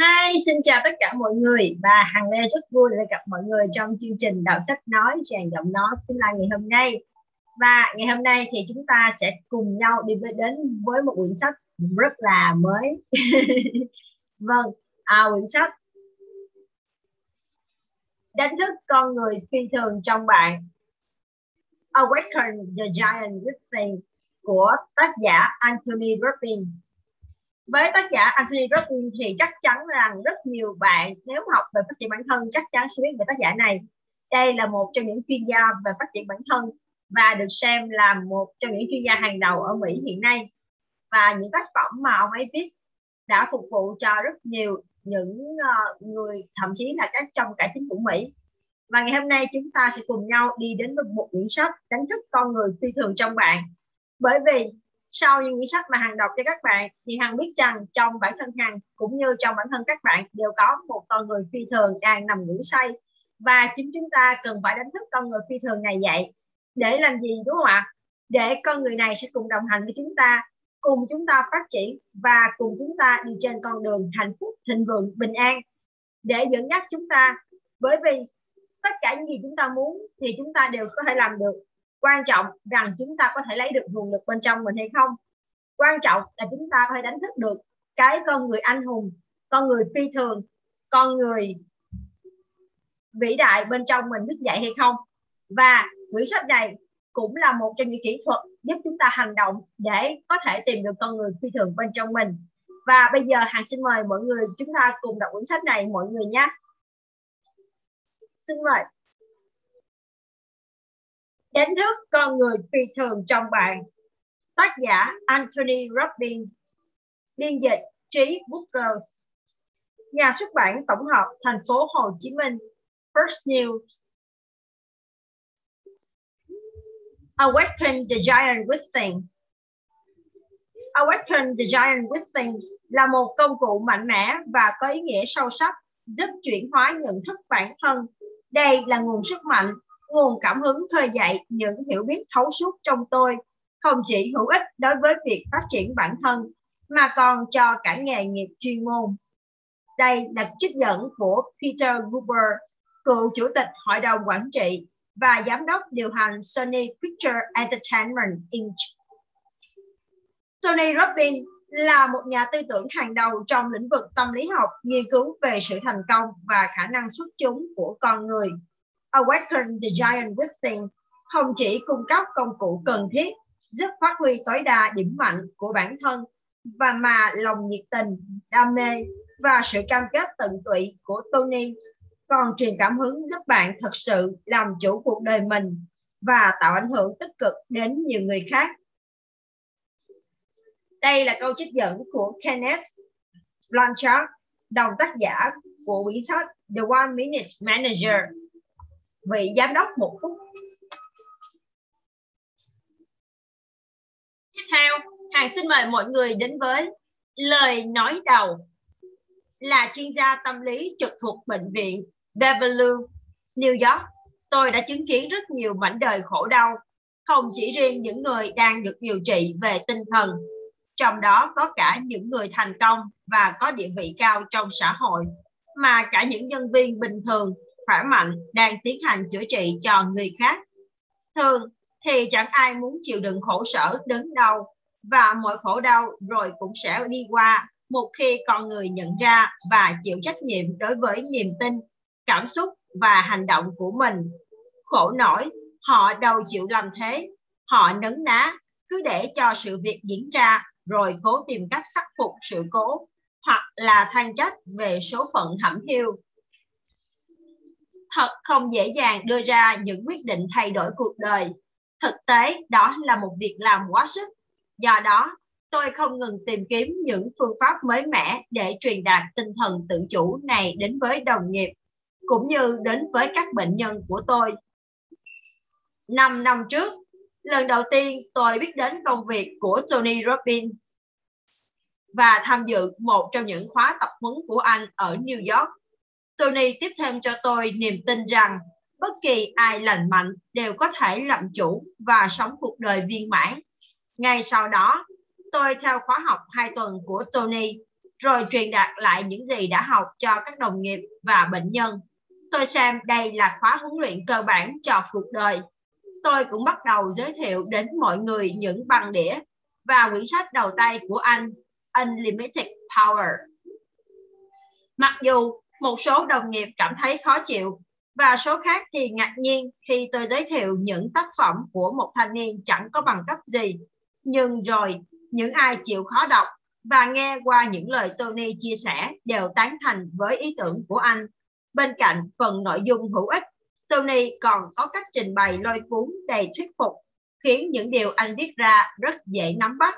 Hi, xin chào tất cả mọi người và Hằng Lê rất vui được gặp mọi người trong chương trình Đọc sách nói tràn giọng nói chúng ta ngày hôm nay. Và ngày hôm nay thì chúng ta sẽ cùng nhau đi đến với một quyển sách rất là mới. vâng, à, quyển sách Đánh thức con người phi thường trong bạn Awaken the Giant Within của tác giả Anthony Robbins với tác giả Anthony Robbins thì chắc chắn rằng rất nhiều bạn nếu học về phát triển bản thân chắc chắn sẽ biết về tác giả này. Đây là một trong những chuyên gia về phát triển bản thân và được xem là một trong những chuyên gia hàng đầu ở Mỹ hiện nay. Và những tác phẩm mà ông ấy viết đã phục vụ cho rất nhiều những ờ, người, thậm chí là các trong cả chính phủ Mỹ. Và ngày hôm nay chúng ta sẽ cùng nhau đi đến với một quyển sách đánh thức con người phi thường trong bạn. Bởi vì sau những quyển sách mà Hằng đọc cho các bạn, thì Hằng biết rằng trong bản thân Hằng cũng như trong bản thân các bạn đều có một con người phi thường đang nằm ngủ say. Và chính chúng ta cần phải đánh thức con người phi thường này dậy. Để làm gì, đúng không ạ? Để con người này sẽ cùng đồng hành với chúng ta, cùng chúng ta phát triển và cùng chúng ta đi trên con đường hạnh phúc, thịnh vượng, bình an. Để dẫn dắt chúng ta, bởi vì tất cả những gì chúng ta muốn thì chúng ta đều có thể làm được quan trọng rằng chúng ta có thể lấy được nguồn lực bên trong mình hay không. Quan trọng là chúng ta phải đánh thức được cái con người anh hùng, con người phi thường, con người vĩ đại bên trong mình thức dậy hay không. Và quyển sách này cũng là một trong những kỹ thuật giúp chúng ta hành động để có thể tìm được con người phi thường bên trong mình. Và bây giờ hàng xin mời mọi người chúng ta cùng đọc quyển sách này, mọi người nhé. Xin mời đánh thức con người phi thường trong bạn. Tác giả Anthony Robbins. Biên dịch trí Booker, nhà xuất bản tổng hợp thành phố Hồ Chí Minh. First News. Awaken the Giant Within Awaken the Giant Within là một công cụ mạnh mẽ và có ý nghĩa sâu sắc giúp chuyển hóa nhận thức bản thân. Đây là nguồn sức mạnh nguồn cảm hứng khơi dậy những hiểu biết thấu suốt trong tôi không chỉ hữu ích đối với việc phát triển bản thân mà còn cho cả nghề nghiệp chuyên môn. Đây là trích dẫn của Peter Guber, cựu chủ tịch hội đồng quản trị và giám đốc điều hành Sony Picture Entertainment Inc. Tony Robbins là một nhà tư tưởng hàng đầu trong lĩnh vực tâm lý học, nghiên cứu về sự thành công và khả năng xuất chúng của con người. Awaken the Giant Within không chỉ cung cấp công cụ cần thiết giúp phát huy tối đa điểm mạnh của bản thân và mà lòng nhiệt tình, đam mê và sự cam kết tận tụy của Tony còn truyền cảm hứng giúp bạn thật sự làm chủ cuộc đời mình và tạo ảnh hưởng tích cực đến nhiều người khác. Đây là câu trích dẫn của Kenneth Blanchard, đồng tác giả của quyển sách The One Minute Manager vị giám đốc một phút. Tiếp theo hàng xin mời mọi người đến với lời nói đầu. Là chuyên gia tâm lý trực thuộc bệnh viện Beverly, New York. Tôi đã chứng kiến rất nhiều mảnh đời khổ đau, không chỉ riêng những người đang được điều trị về tinh thần, trong đó có cả những người thành công và có địa vị cao trong xã hội, mà cả những nhân viên bình thường khỏe mạnh đang tiến hành chữa trị cho người khác. Thường thì chẳng ai muốn chịu đựng khổ sở đớn đau và mọi khổ đau rồi cũng sẽ đi qua một khi con người nhận ra và chịu trách nhiệm đối với niềm tin, cảm xúc và hành động của mình. Khổ nổi, họ đâu chịu làm thế, họ nấn ná, cứ để cho sự việc diễn ra rồi cố tìm cách khắc phục sự cố hoặc là than trách về số phận hẩm hiu thật không dễ dàng đưa ra những quyết định thay đổi cuộc đời. Thực tế, đó là một việc làm quá sức. Do đó, tôi không ngừng tìm kiếm những phương pháp mới mẻ để truyền đạt tinh thần tự chủ này đến với đồng nghiệp, cũng như đến với các bệnh nhân của tôi. Năm năm trước, lần đầu tiên tôi biết đến công việc của Tony Robbins và tham dự một trong những khóa tập huấn của anh ở New York Tony tiếp thêm cho tôi niềm tin rằng bất kỳ ai lành mạnh đều có thể làm chủ và sống cuộc đời viên mãn. Ngay sau đó, tôi theo khóa học 2 tuần của Tony rồi truyền đạt lại những gì đã học cho các đồng nghiệp và bệnh nhân. Tôi xem đây là khóa huấn luyện cơ bản cho cuộc đời. Tôi cũng bắt đầu giới thiệu đến mọi người những băng đĩa và quyển sách đầu tay của anh Unlimited Power. Mặc dù một số đồng nghiệp cảm thấy khó chịu và số khác thì ngạc nhiên khi tôi giới thiệu những tác phẩm của một thanh niên chẳng có bằng cấp gì. Nhưng rồi, những ai chịu khó đọc và nghe qua những lời Tony chia sẻ đều tán thành với ý tưởng của anh. Bên cạnh phần nội dung hữu ích, Tony còn có cách trình bày lôi cuốn đầy thuyết phục, khiến những điều anh viết ra rất dễ nắm bắt.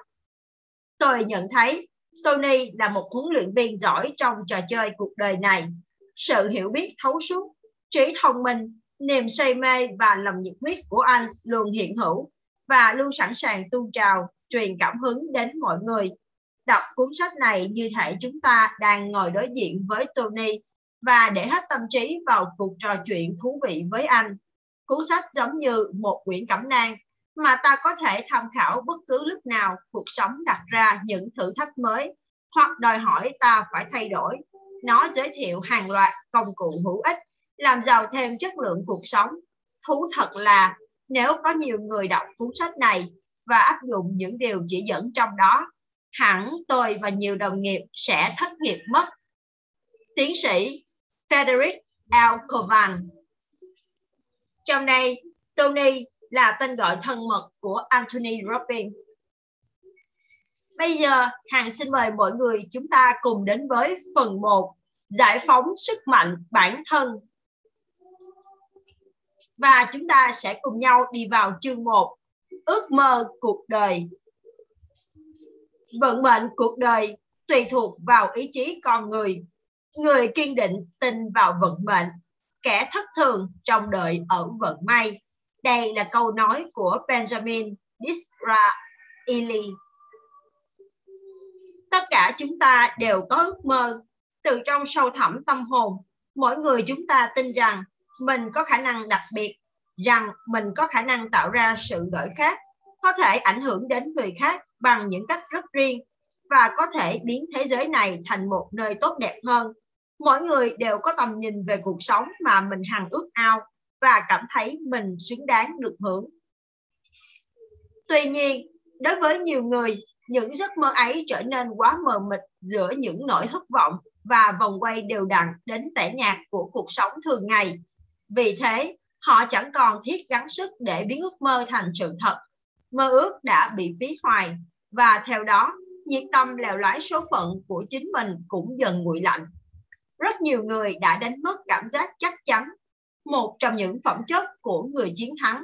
Tôi nhận thấy Tony là một huấn luyện viên giỏi trong trò chơi cuộc đời này. Sự hiểu biết thấu suốt, trí thông minh, niềm say mê và lòng nhiệt huyết của anh luôn hiện hữu và luôn sẵn sàng tu trào, truyền cảm hứng đến mọi người. Đọc cuốn sách này như thể chúng ta đang ngồi đối diện với Tony và để hết tâm trí vào cuộc trò chuyện thú vị với anh. Cuốn sách giống như một quyển cẩm nang mà ta có thể tham khảo bất cứ lúc nào cuộc sống đặt ra những thử thách mới hoặc đòi hỏi ta phải thay đổi. Nó giới thiệu hàng loạt công cụ hữu ích làm giàu thêm chất lượng cuộc sống. Thú thật là nếu có nhiều người đọc cuốn sách này và áp dụng những điều chỉ dẫn trong đó, hẳn tôi và nhiều đồng nghiệp sẽ thất nghiệp mất. Tiến sĩ Frederick L. Kovan Trong đây, Tony là tên gọi thân mật của Anthony Robbins. Bây giờ, Hàng xin mời mọi người chúng ta cùng đến với phần 1, giải phóng sức mạnh bản thân. Và chúng ta sẽ cùng nhau đi vào chương 1, ước mơ cuộc đời. Vận mệnh cuộc đời tùy thuộc vào ý chí con người. Người kiên định tin vào vận mệnh, kẻ thất thường trong đợi ở vận may. Đây là câu nói của Benjamin Disraeli. Tất cả chúng ta đều có ước mơ. Từ trong sâu thẳm tâm hồn, mỗi người chúng ta tin rằng mình có khả năng đặc biệt, rằng mình có khả năng tạo ra sự đổi khác, có thể ảnh hưởng đến người khác bằng những cách rất riêng và có thể biến thế giới này thành một nơi tốt đẹp hơn. Mỗi người đều có tầm nhìn về cuộc sống mà mình hằng ước ao và cảm thấy mình xứng đáng được hưởng. Tuy nhiên, đối với nhiều người, những giấc mơ ấy trở nên quá mờ mịt giữa những nỗi thất vọng và vòng quay đều đặn đến tẻ nhạt của cuộc sống thường ngày. Vì thế, họ chẳng còn thiết gắng sức để biến ước mơ thành sự thật. Mơ ước đã bị phí hoài và theo đó, nhiệt tâm lèo lái số phận của chính mình cũng dần nguội lạnh. Rất nhiều người đã đánh mất cảm giác chắc chắn một trong những phẩm chất của người chiến thắng.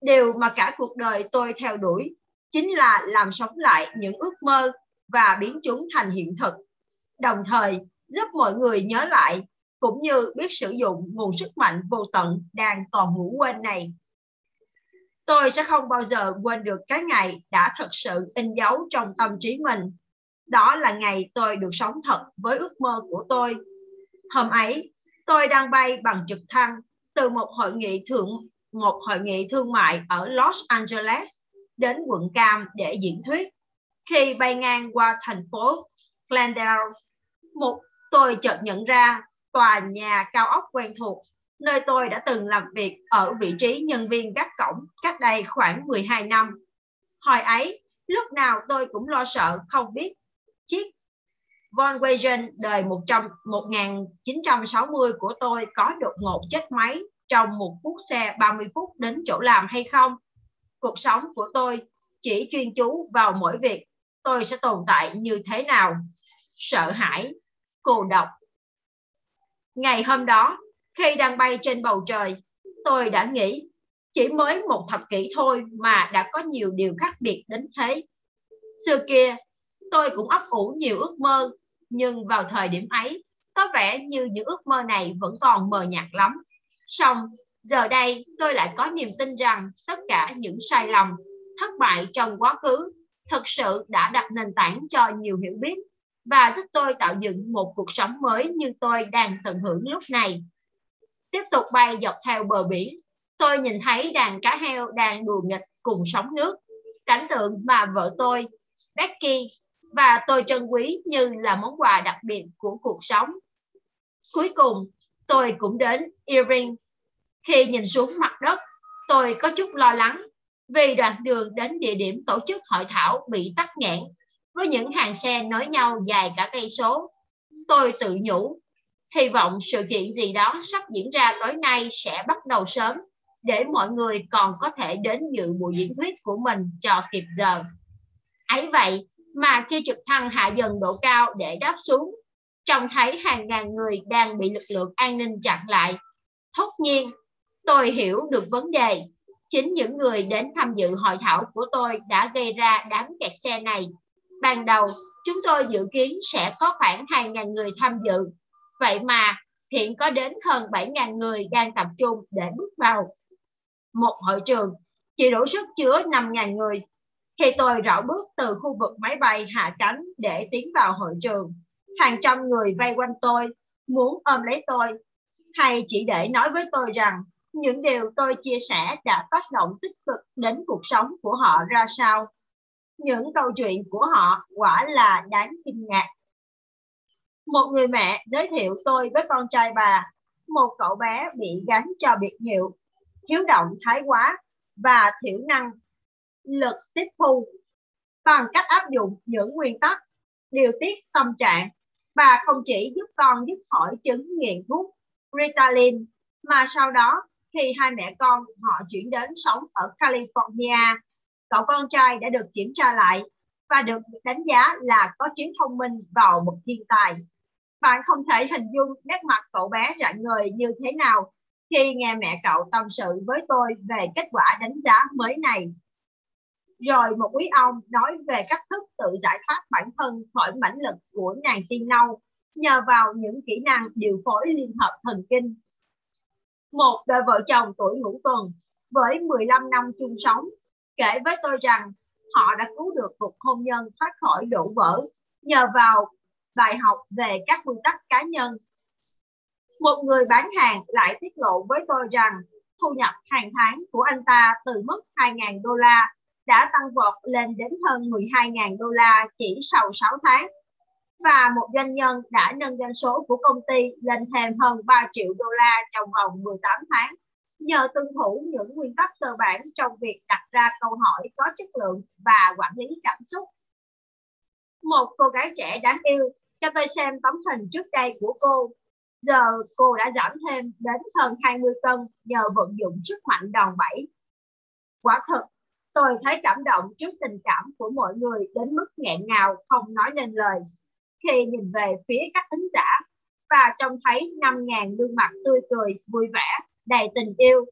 Điều mà cả cuộc đời tôi theo đuổi chính là làm sống lại những ước mơ và biến chúng thành hiện thực. Đồng thời giúp mọi người nhớ lại cũng như biết sử dụng nguồn sức mạnh vô tận đang còn ngủ quên này. Tôi sẽ không bao giờ quên được cái ngày đã thật sự in dấu trong tâm trí mình. Đó là ngày tôi được sống thật với ước mơ của tôi. Hôm ấy, tôi đang bay bằng trực thăng từ một hội nghị thượng một hội nghị thương mại ở Los Angeles đến quận Cam để diễn thuyết. Khi bay ngang qua thành phố Glendale, một tôi chợt nhận ra tòa nhà cao ốc quen thuộc nơi tôi đã từng làm việc ở vị trí nhân viên gác cổng cách đây khoảng 12 năm. Hồi ấy, lúc nào tôi cũng lo sợ không biết chiếc Von Weijen đời 100, 1960 của tôi có đột ngột chết máy trong một phút xe 30 phút đến chỗ làm hay không. Cuộc sống của tôi chỉ chuyên chú vào mỗi việc tôi sẽ tồn tại như thế nào. Sợ hãi, cô độc. Ngày hôm đó, khi đang bay trên bầu trời, tôi đã nghĩ chỉ mới một thập kỷ thôi mà đã có nhiều điều khác biệt đến thế. Xưa kia, tôi cũng ấp ủ nhiều ước mơ, nhưng vào thời điểm ấy, có vẻ như những ước mơ này vẫn còn mờ nhạt lắm. Song, giờ đây tôi lại có niềm tin rằng tất cả những sai lầm, thất bại trong quá khứ thật sự đã đặt nền tảng cho nhiều hiểu biết và giúp tôi tạo dựng một cuộc sống mới như tôi đang tận hưởng lúc này. Tiếp tục bay dọc theo bờ biển, tôi nhìn thấy đàn cá heo đang đùa nghịch cùng sóng nước. Cảnh tượng mà vợ tôi, Becky, và tôi trân quý như là món quà đặc biệt của cuộc sống. Cuối cùng, tôi cũng đến Earring. Khi nhìn xuống mặt đất, tôi có chút lo lắng vì đoạn đường đến địa điểm tổ chức hội thảo bị tắc nghẽn với những hàng xe nối nhau dài cả cây số. Tôi tự nhủ, hy vọng sự kiện gì đó sắp diễn ra tối nay sẽ bắt đầu sớm để mọi người còn có thể đến dự buổi diễn thuyết của mình cho kịp giờ. Ấy vậy mà khi trực thăng hạ dần độ cao để đáp xuống, trông thấy hàng ngàn người đang bị lực lượng an ninh chặn lại. Thốt nhiên, tôi hiểu được vấn đề. Chính những người đến tham dự hội thảo của tôi đã gây ra đám kẹt xe này. Ban đầu, chúng tôi dự kiến sẽ có khoảng 2.000 người tham dự. Vậy mà, hiện có đến hơn 7.000 người đang tập trung để bước vào một hội trường chỉ đủ sức chứa 5.000 người. Khi tôi rảo bước từ khu vực máy bay hạ cánh để tiến vào hội trường, hàng trăm người vây quanh tôi, muốn ôm lấy tôi, hay chỉ để nói với tôi rằng những điều tôi chia sẻ đã tác động tích cực đến cuộc sống của họ ra sao. Những câu chuyện của họ quả là đáng kinh ngạc. Một người mẹ giới thiệu tôi với con trai bà, một cậu bé bị gắn cho biệt hiệu hiếu động thái quá và thiểu năng lực tiếp thu bằng cách áp dụng những nguyên tắc điều tiết tâm trạng và không chỉ giúp con dứt khỏi chứng nghiện thuốc Ritalin, mà sau đó khi hai mẹ con họ chuyển đến sống ở California, cậu con trai đã được kiểm tra lại và được đánh giá là có trí thông minh vào một thiên tài bạn không thể hình dung nét mặt cậu bé rạng ngời như thế nào khi nghe mẹ cậu tâm sự với tôi về kết quả đánh giá mới này. Rồi một quý ông nói về cách thức tự giải thoát bản thân khỏi mãnh lực của nàng tiên nâu nhờ vào những kỹ năng điều phối liên hợp thần kinh. Một, đôi vợ chồng tuổi ngũ tuần với 15 năm chung sống kể với tôi rằng họ đã cứu được cuộc hôn nhân thoát khỏi đổ vỡ nhờ vào bài học về các quy tắc cá nhân một người bán hàng lại tiết lộ với tôi rằng thu nhập hàng tháng của anh ta từ mức 2.000 đô la đã tăng vọt lên đến hơn 12.000 đô la chỉ sau 6 tháng. Và một doanh nhân đã nâng doanh số của công ty lên thêm hơn 3 triệu đô la trong vòng 18 tháng nhờ tuân thủ những nguyên tắc cơ bản trong việc đặt ra câu hỏi có chất lượng và quản lý cảm xúc. Một cô gái trẻ đáng yêu cho tôi xem tấm hình trước đây của cô Giờ cô đã giảm thêm đến hơn 20 cân nhờ vận dụng sức mạnh đòn bẩy. Quả thực, tôi thấy cảm động trước tình cảm của mọi người đến mức nghẹn ngào không nói nên lời. Khi nhìn về phía các thính giả và trông thấy 5.000 gương mặt tươi cười, vui vẻ, đầy tình yêu.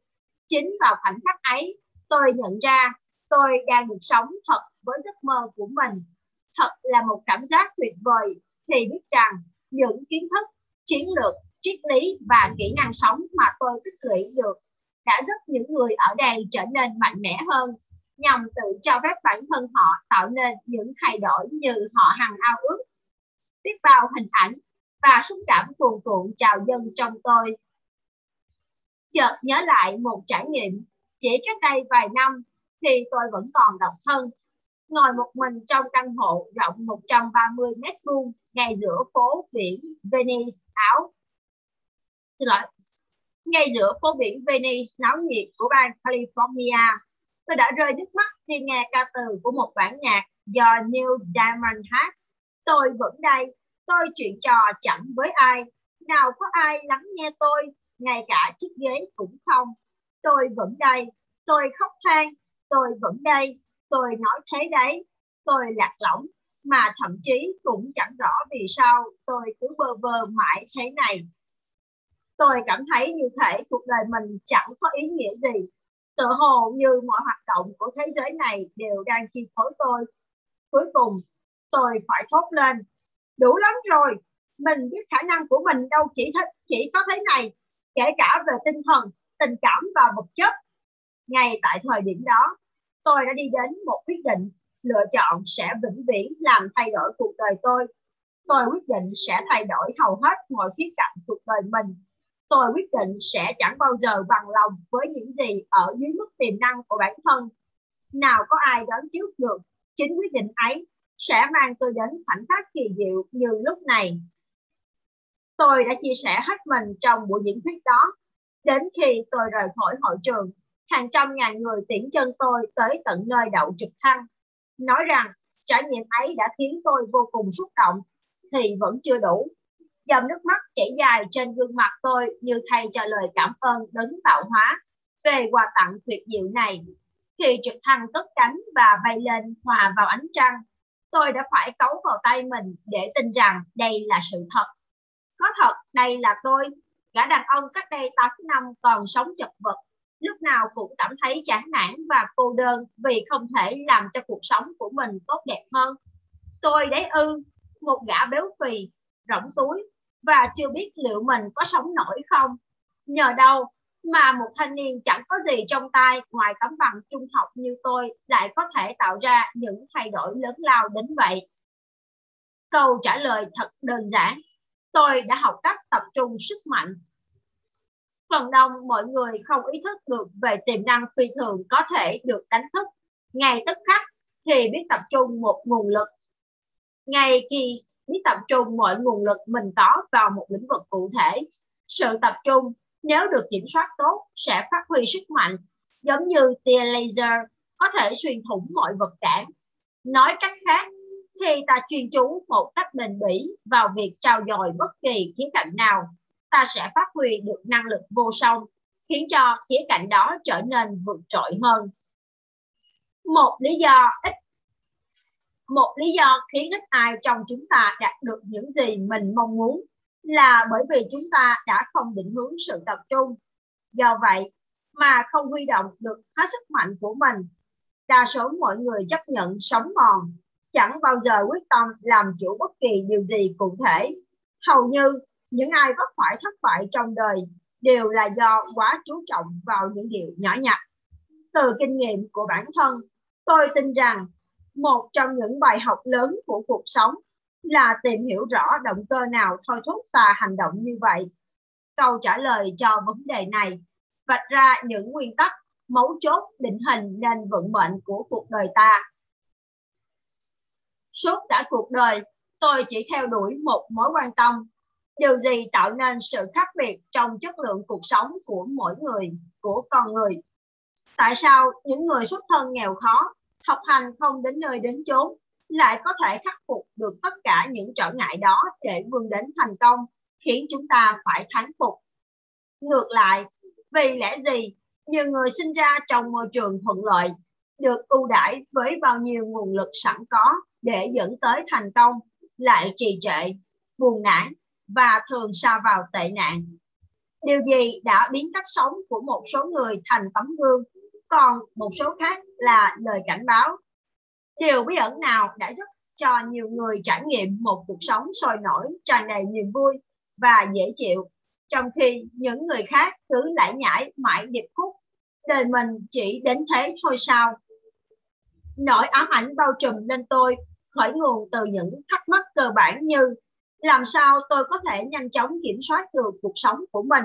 Chính vào khoảnh khắc ấy, tôi nhận ra tôi đang được sống thật với giấc mơ của mình. Thật là một cảm giác tuyệt vời thì biết rằng những kiến thức chiến lược, triết lý và kỹ năng sống mà tôi tích lũy được đã giúp những người ở đây trở nên mạnh mẽ hơn nhằm tự cho phép bản thân họ tạo nên những thay đổi như họ hằng ao ước. tiếp vào hình ảnh và xúc cảm cuồn cuộn trào dân trong tôi. Chợt nhớ lại một trải nghiệm chỉ cách đây vài năm thì tôi vẫn còn độc thân. Ngồi một mình trong căn hộ rộng 130 mét vuông ngay giữa phố biển Venice Áo. Xin lỗi. Ngay giữa phố biển Venice náo nhiệt của bang California, tôi đã rơi nước mắt khi nghe ca từ của một bản nhạc do Neil Diamond hát. Tôi vẫn đây, tôi chuyện trò chẳng với ai, nào có ai lắng nghe tôi, ngay cả chiếc ghế cũng không. Tôi vẫn đây, tôi khóc than, tôi vẫn đây, tôi nói thế đấy, tôi lạc lõng, mà thậm chí cũng chẳng rõ vì sao tôi cứ bơ vơ mãi thế này. Tôi cảm thấy như thể cuộc đời mình chẳng có ý nghĩa gì. Tự hồ như mọi hoạt động của thế giới này đều đang chi phối tôi. Cuối cùng, tôi phải thốt lên. Đủ lắm rồi, mình biết khả năng của mình đâu chỉ thích chỉ có thế này, kể cả về tinh thần, tình cảm và vật chất. Ngay tại thời điểm đó, tôi đã đi đến một quyết định lựa chọn sẽ vĩnh viễn làm thay đổi cuộc đời tôi. Tôi quyết định sẽ thay đổi hầu hết mọi khía cạnh cuộc đời mình. Tôi quyết định sẽ chẳng bao giờ bằng lòng với những gì ở dưới mức tiềm năng của bản thân. Nào có ai đoán trước được chính quyết định ấy sẽ mang tôi đến khoảnh khắc kỳ diệu như lúc này. Tôi đã chia sẻ hết mình trong buổi diễn thuyết đó. Đến khi tôi rời khỏi hội trường, hàng trăm ngàn người tiễn chân tôi tới tận nơi đậu trực thăng. Nói rằng trải nghiệm ấy đã khiến tôi vô cùng xúc động, thì vẫn chưa đủ. Dòng nước mắt chảy dài trên gương mặt tôi như thay cho lời cảm ơn đấng tạo hóa về quà tặng tuyệt diệu này. Khi trực thăng cất cánh và bay lên hòa vào ánh trăng, tôi đã phải cấu vào tay mình để tin rằng đây là sự thật. Có thật, đây là tôi, gã đàn ông cách đây 8 năm còn sống chật vật, lúc nào cũng cảm thấy chán nản và cô đơn vì không thể làm cho cuộc sống của mình tốt đẹp hơn. Tôi đấy ư, một gã béo phì, rỗng túi và chưa biết liệu mình có sống nổi không. Nhờ đâu mà một thanh niên chẳng có gì trong tay ngoài tấm bằng trung học như tôi lại có thể tạo ra những thay đổi lớn lao đến vậy? Câu trả lời thật đơn giản. Tôi đã học cách tập trung sức mạnh. Phần đông mọi người không ý thức được về tiềm năng phi thường có thể được đánh thức. Ngay tức khắc thì biết tập trung một nguồn lực. Ngay khi biết tập trung mọi nguồn lực mình có vào một lĩnh vực cụ thể, sự tập trung nếu được kiểm soát tốt sẽ phát huy sức mạnh giống như tia laser có thể xuyên thủng mọi vật cản. Nói cách khác, khi ta chuyên chú một cách bền bỉ vào việc trao dồi bất kỳ khía cạnh nào, ta sẽ phát huy được năng lực vô song, khiến cho khía cạnh đó trở nên vượt trội hơn. Một lý do ít một lý do khiến ít ai trong chúng ta đạt được những gì mình mong muốn là bởi vì chúng ta đã không định hướng sự tập trung. Do vậy mà không huy động được hết sức mạnh của mình. Đa số mọi người chấp nhận sống mòn, chẳng bao giờ quyết tâm làm chủ bất kỳ điều gì cụ thể. Hầu như những ai vấp phải thất bại trong đời đều là do quá chú trọng vào những điều nhỏ nhặt. Từ kinh nghiệm của bản thân, tôi tin rằng một trong những bài học lớn của cuộc sống là tìm hiểu rõ động cơ nào thôi thúc ta hành động như vậy. Câu trả lời cho vấn đề này vạch ra những nguyên tắc mấu chốt định hình nên vận mệnh của cuộc đời ta. Suốt cả cuộc đời, tôi chỉ theo đuổi một mối quan tâm. Điều gì tạo nên sự khác biệt trong chất lượng cuộc sống của mỗi người, của con người? Tại sao những người xuất thân nghèo khó, học hành không đến nơi đến chốn, lại có thể khắc phục được tất cả những trở ngại đó để vươn đến thành công, khiến chúng ta phải thắng phục. Ngược lại, vì lẽ gì nhiều người sinh ra trong môi trường thuận lợi, được ưu đãi với bao nhiêu nguồn lực sẵn có để dẫn tới thành công, lại trì trệ, buồn nản và thường sa vào tệ nạn. Điều gì đã biến cách sống của một số người thành tấm gương, còn một số khác là lời cảnh báo Điều bí ẩn nào đã giúp cho nhiều người trải nghiệm một cuộc sống sôi nổi, tràn đầy niềm vui và dễ chịu, trong khi những người khác cứ lải nhải mãi điệp khúc. Đời mình chỉ đến thế thôi sao? Nỗi ám ảnh bao trùm lên tôi khởi nguồn từ những thắc mắc cơ bản như làm sao tôi có thể nhanh chóng kiểm soát được cuộc sống của mình?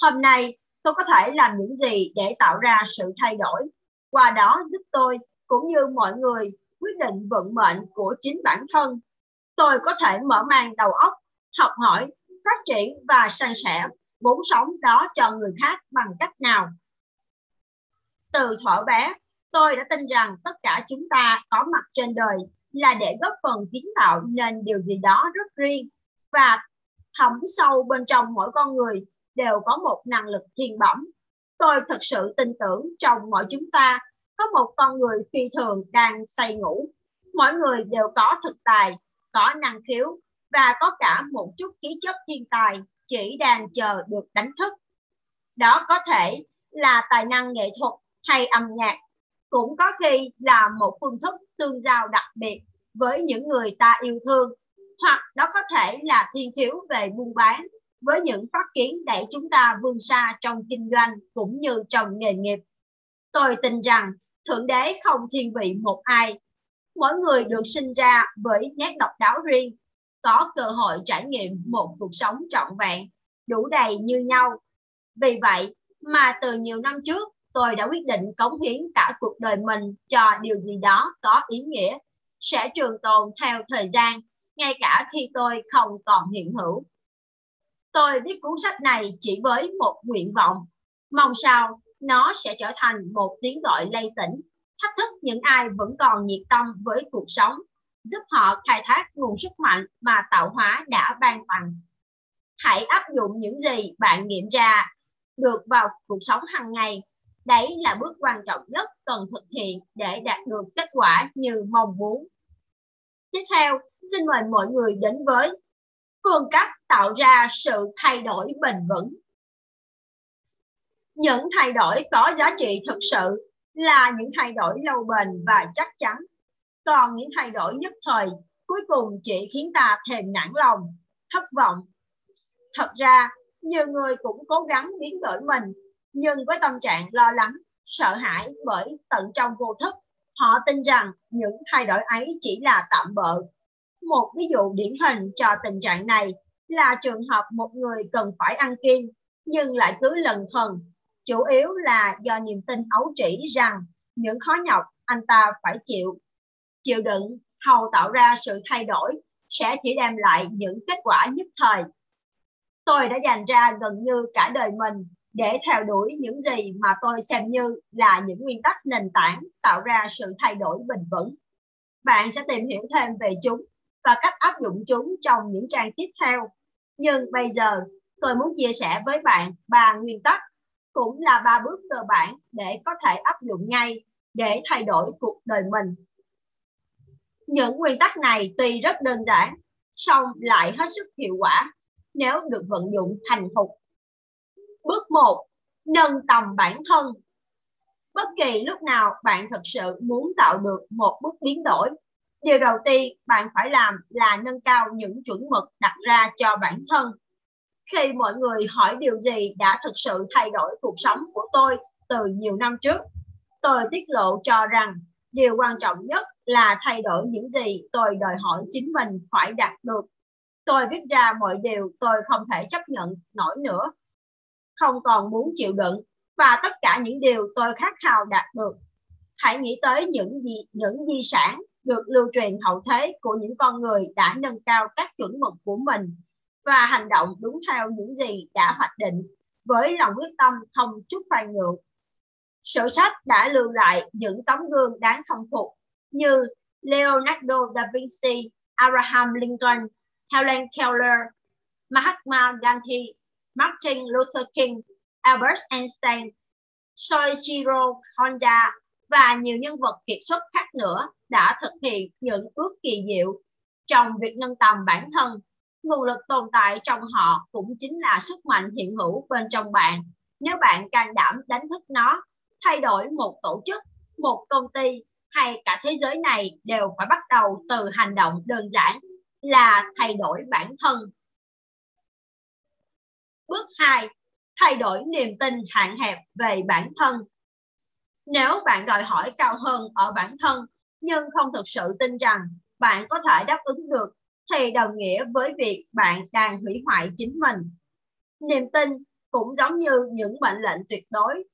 Hôm nay tôi có thể làm những gì để tạo ra sự thay đổi? Qua đó giúp tôi cũng như mọi người quyết định vận mệnh của chính bản thân. Tôi có thể mở mang đầu óc, học hỏi, phát triển và san sẻ vốn sống đó cho người khác bằng cách nào. Từ thuở bé, tôi đã tin rằng tất cả chúng ta có mặt trên đời là để góp phần kiến tạo nên điều gì đó rất riêng và thẳm sâu bên trong mỗi con người đều có một năng lực thiên bẩm. Tôi thật sự tin tưởng trong mọi chúng ta có một con người phi thường đang say ngủ. Mỗi người đều có thực tài, có năng khiếu và có cả một chút khí chất thiên tài chỉ đang chờ được đánh thức. Đó có thể là tài năng nghệ thuật hay âm nhạc, cũng có khi là một phương thức tương giao đặc biệt với những người ta yêu thương, hoặc đó có thể là thiên thiếu về buôn bán với những phát kiến đẩy chúng ta vươn xa trong kinh doanh cũng như trong nghề nghiệp. Tôi tin rằng Thượng Đế không thiên vị một ai. Mỗi người được sinh ra với nét độc đáo riêng, có cơ hội trải nghiệm một cuộc sống trọn vẹn, đủ đầy như nhau. Vì vậy mà từ nhiều năm trước, tôi đã quyết định cống hiến cả cuộc đời mình cho điều gì đó có ý nghĩa sẽ trường tồn theo thời gian, ngay cả khi tôi không còn hiện hữu. Tôi viết cuốn sách này chỉ với một nguyện vọng, mong sao nó sẽ trở thành một tiếng gọi lay tỉnh, thách thức những ai vẫn còn nhiệt tâm với cuộc sống, giúp họ khai thác nguồn sức mạnh mà tạo hóa đã ban tặng. Hãy áp dụng những gì bạn nghiệm ra được vào cuộc sống hàng ngày. Đấy là bước quan trọng nhất cần thực hiện để đạt được kết quả như mong muốn. Tiếp theo, xin mời mọi người đến với phương cách tạo ra sự thay đổi bền vững. Những thay đổi có giá trị thực sự là những thay đổi lâu bền và chắc chắn. Còn những thay đổi nhất thời cuối cùng chỉ khiến ta thèm nản lòng, thất vọng. Thật ra, nhiều người cũng cố gắng biến đổi mình, nhưng với tâm trạng lo lắng, sợ hãi bởi tận trong vô thức, họ tin rằng những thay đổi ấy chỉ là tạm bợ. Một ví dụ điển hình cho tình trạng này là trường hợp một người cần phải ăn kiêng, nhưng lại cứ lần thần. Chủ yếu là do niềm tin ấu trĩ rằng những khó nhọc anh ta phải chịu. Chịu đựng, hầu tạo ra sự thay đổi sẽ chỉ đem lại những kết quả nhất thời. Tôi đã dành ra gần như cả đời mình để theo đuổi những gì mà tôi xem như là những nguyên tắc nền tảng tạo ra sự thay đổi bền vững. Bạn sẽ tìm hiểu thêm về chúng và cách áp dụng chúng trong những trang tiếp theo nhưng bây giờ tôi muốn chia sẻ với bạn ba nguyên tắc cũng là ba bước cơ bản để có thể áp dụng ngay để thay đổi cuộc đời mình. Những nguyên tắc này tuy rất đơn giản, song lại hết sức hiệu quả nếu được vận dụng thành thục. Bước 1. Nâng tầm bản thân. Bất kỳ lúc nào bạn thật sự muốn tạo được một bước biến đổi, điều đầu tiên bạn phải làm là nâng cao những chuẩn mực đặt ra cho bản thân khi mọi người hỏi điều gì đã thực sự thay đổi cuộc sống của tôi từ nhiều năm trước. Tôi tiết lộ cho rằng điều quan trọng nhất là thay đổi những gì tôi đòi hỏi chính mình phải đạt được. Tôi viết ra mọi điều tôi không thể chấp nhận nổi nữa, không còn muốn chịu đựng và tất cả những điều tôi khát khao đạt được. Hãy nghĩ tới những gì những di sản được lưu truyền hậu thế của những con người đã nâng cao các chuẩn mực của mình và hành động đúng theo những gì đã hoạch định với lòng quyết tâm không chút khoan nhượng. Sử sách đã lưu lại những tấm gương đáng khâm phục như Leonardo da Vinci, Abraham Lincoln, Helen Keller, Mahatma Gandhi, Martin Luther King, Albert Einstein, Soichiro Honda và nhiều nhân vật kiệt xuất khác nữa đã thực hiện những ước kỳ diệu trong việc nâng tầm bản thân nguồn lực tồn tại trong họ cũng chính là sức mạnh hiện hữu bên trong bạn. Nếu bạn can đảm đánh thức nó, thay đổi một tổ chức, một công ty hay cả thế giới này đều phải bắt đầu từ hành động đơn giản là thay đổi bản thân. Bước 2. Thay đổi niềm tin hạn hẹp về bản thân. Nếu bạn đòi hỏi cao hơn ở bản thân nhưng không thực sự tin rằng bạn có thể đáp ứng được thì đồng nghĩa với việc bạn đang hủy hoại chính mình. Niềm tin cũng giống như những mệnh lệnh tuyệt đối,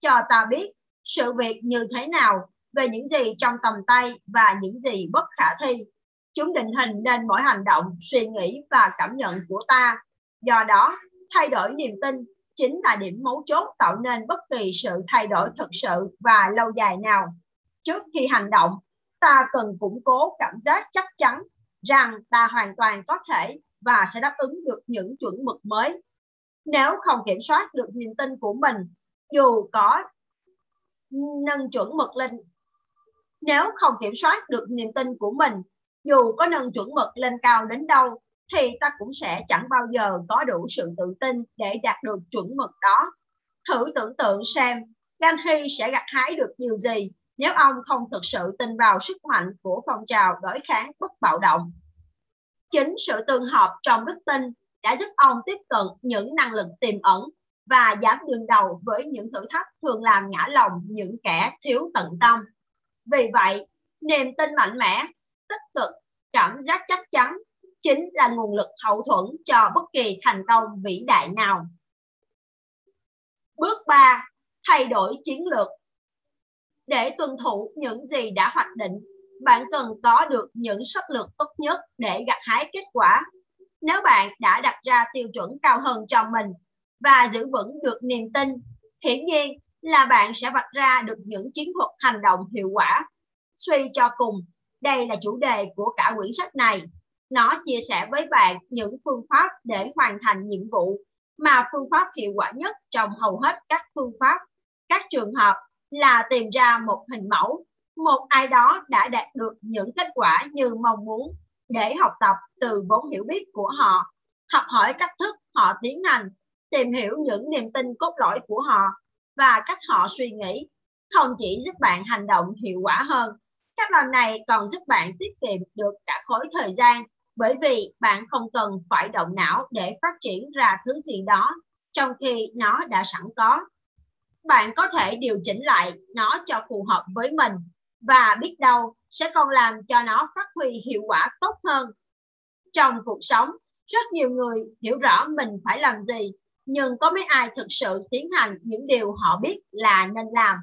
cho ta biết sự việc như thế nào về những gì trong tầm tay và những gì bất khả thi. Chúng định hình nên mỗi hành động, suy nghĩ và cảm nhận của ta. Do đó, thay đổi niềm tin chính là điểm mấu chốt tạo nên bất kỳ sự thay đổi thực sự và lâu dài nào. Trước khi hành động, ta cần củng cố cảm giác chắc chắn rằng ta hoàn toàn có thể và sẽ đáp ứng được những chuẩn mực mới. Nếu không kiểm soát được niềm tin của mình, dù có nâng chuẩn mực lên nếu không kiểm soát được niềm tin của mình, dù có nâng chuẩn mực lên cao đến đâu, thì ta cũng sẽ chẳng bao giờ có đủ sự tự tin để đạt được chuẩn mực đó. Thử tưởng tượng xem, Gandhi sẽ gặt hái được điều gì nếu ông không thực sự tin vào sức mạnh của phong trào đối kháng bất bạo động. Chính sự tương hợp trong đức tin đã giúp ông tiếp cận những năng lực tiềm ẩn và dám đương đầu với những thử thách thường làm ngã lòng những kẻ thiếu tận tâm. Vì vậy, niềm tin mạnh mẽ, tích cực, cảm giác chắc chắn chính là nguồn lực hậu thuẫn cho bất kỳ thành công vĩ đại nào. Bước 3. Thay đổi chiến lược để tuân thủ những gì đã hoạch định bạn cần có được những sách lược tốt nhất để gặt hái kết quả. Nếu bạn đã đặt ra tiêu chuẩn cao hơn cho mình và giữ vững được niềm tin, hiển nhiên là bạn sẽ vạch ra được những chiến thuật hành động hiệu quả. Suy cho cùng, đây là chủ đề của cả quyển sách này. Nó chia sẻ với bạn những phương pháp để hoàn thành nhiệm vụ mà phương pháp hiệu quả nhất trong hầu hết các phương pháp, các trường hợp là tìm ra một hình mẫu, một ai đó đã đạt được những kết quả như mong muốn để học tập từ vốn hiểu biết của họ, học hỏi cách thức họ tiến hành, tìm hiểu những niềm tin cốt lõi của họ và cách họ suy nghĩ, không chỉ giúp bạn hành động hiệu quả hơn, cách làm này còn giúp bạn tiết kiệm được cả khối thời gian bởi vì bạn không cần phải động não để phát triển ra thứ gì đó trong khi nó đã sẵn có. Bạn có thể điều chỉnh lại nó cho phù hợp với mình và biết đâu sẽ còn làm cho nó phát huy hiệu quả tốt hơn. Trong cuộc sống, rất nhiều người hiểu rõ mình phải làm gì, nhưng có mấy ai thực sự tiến hành những điều họ biết là nên làm.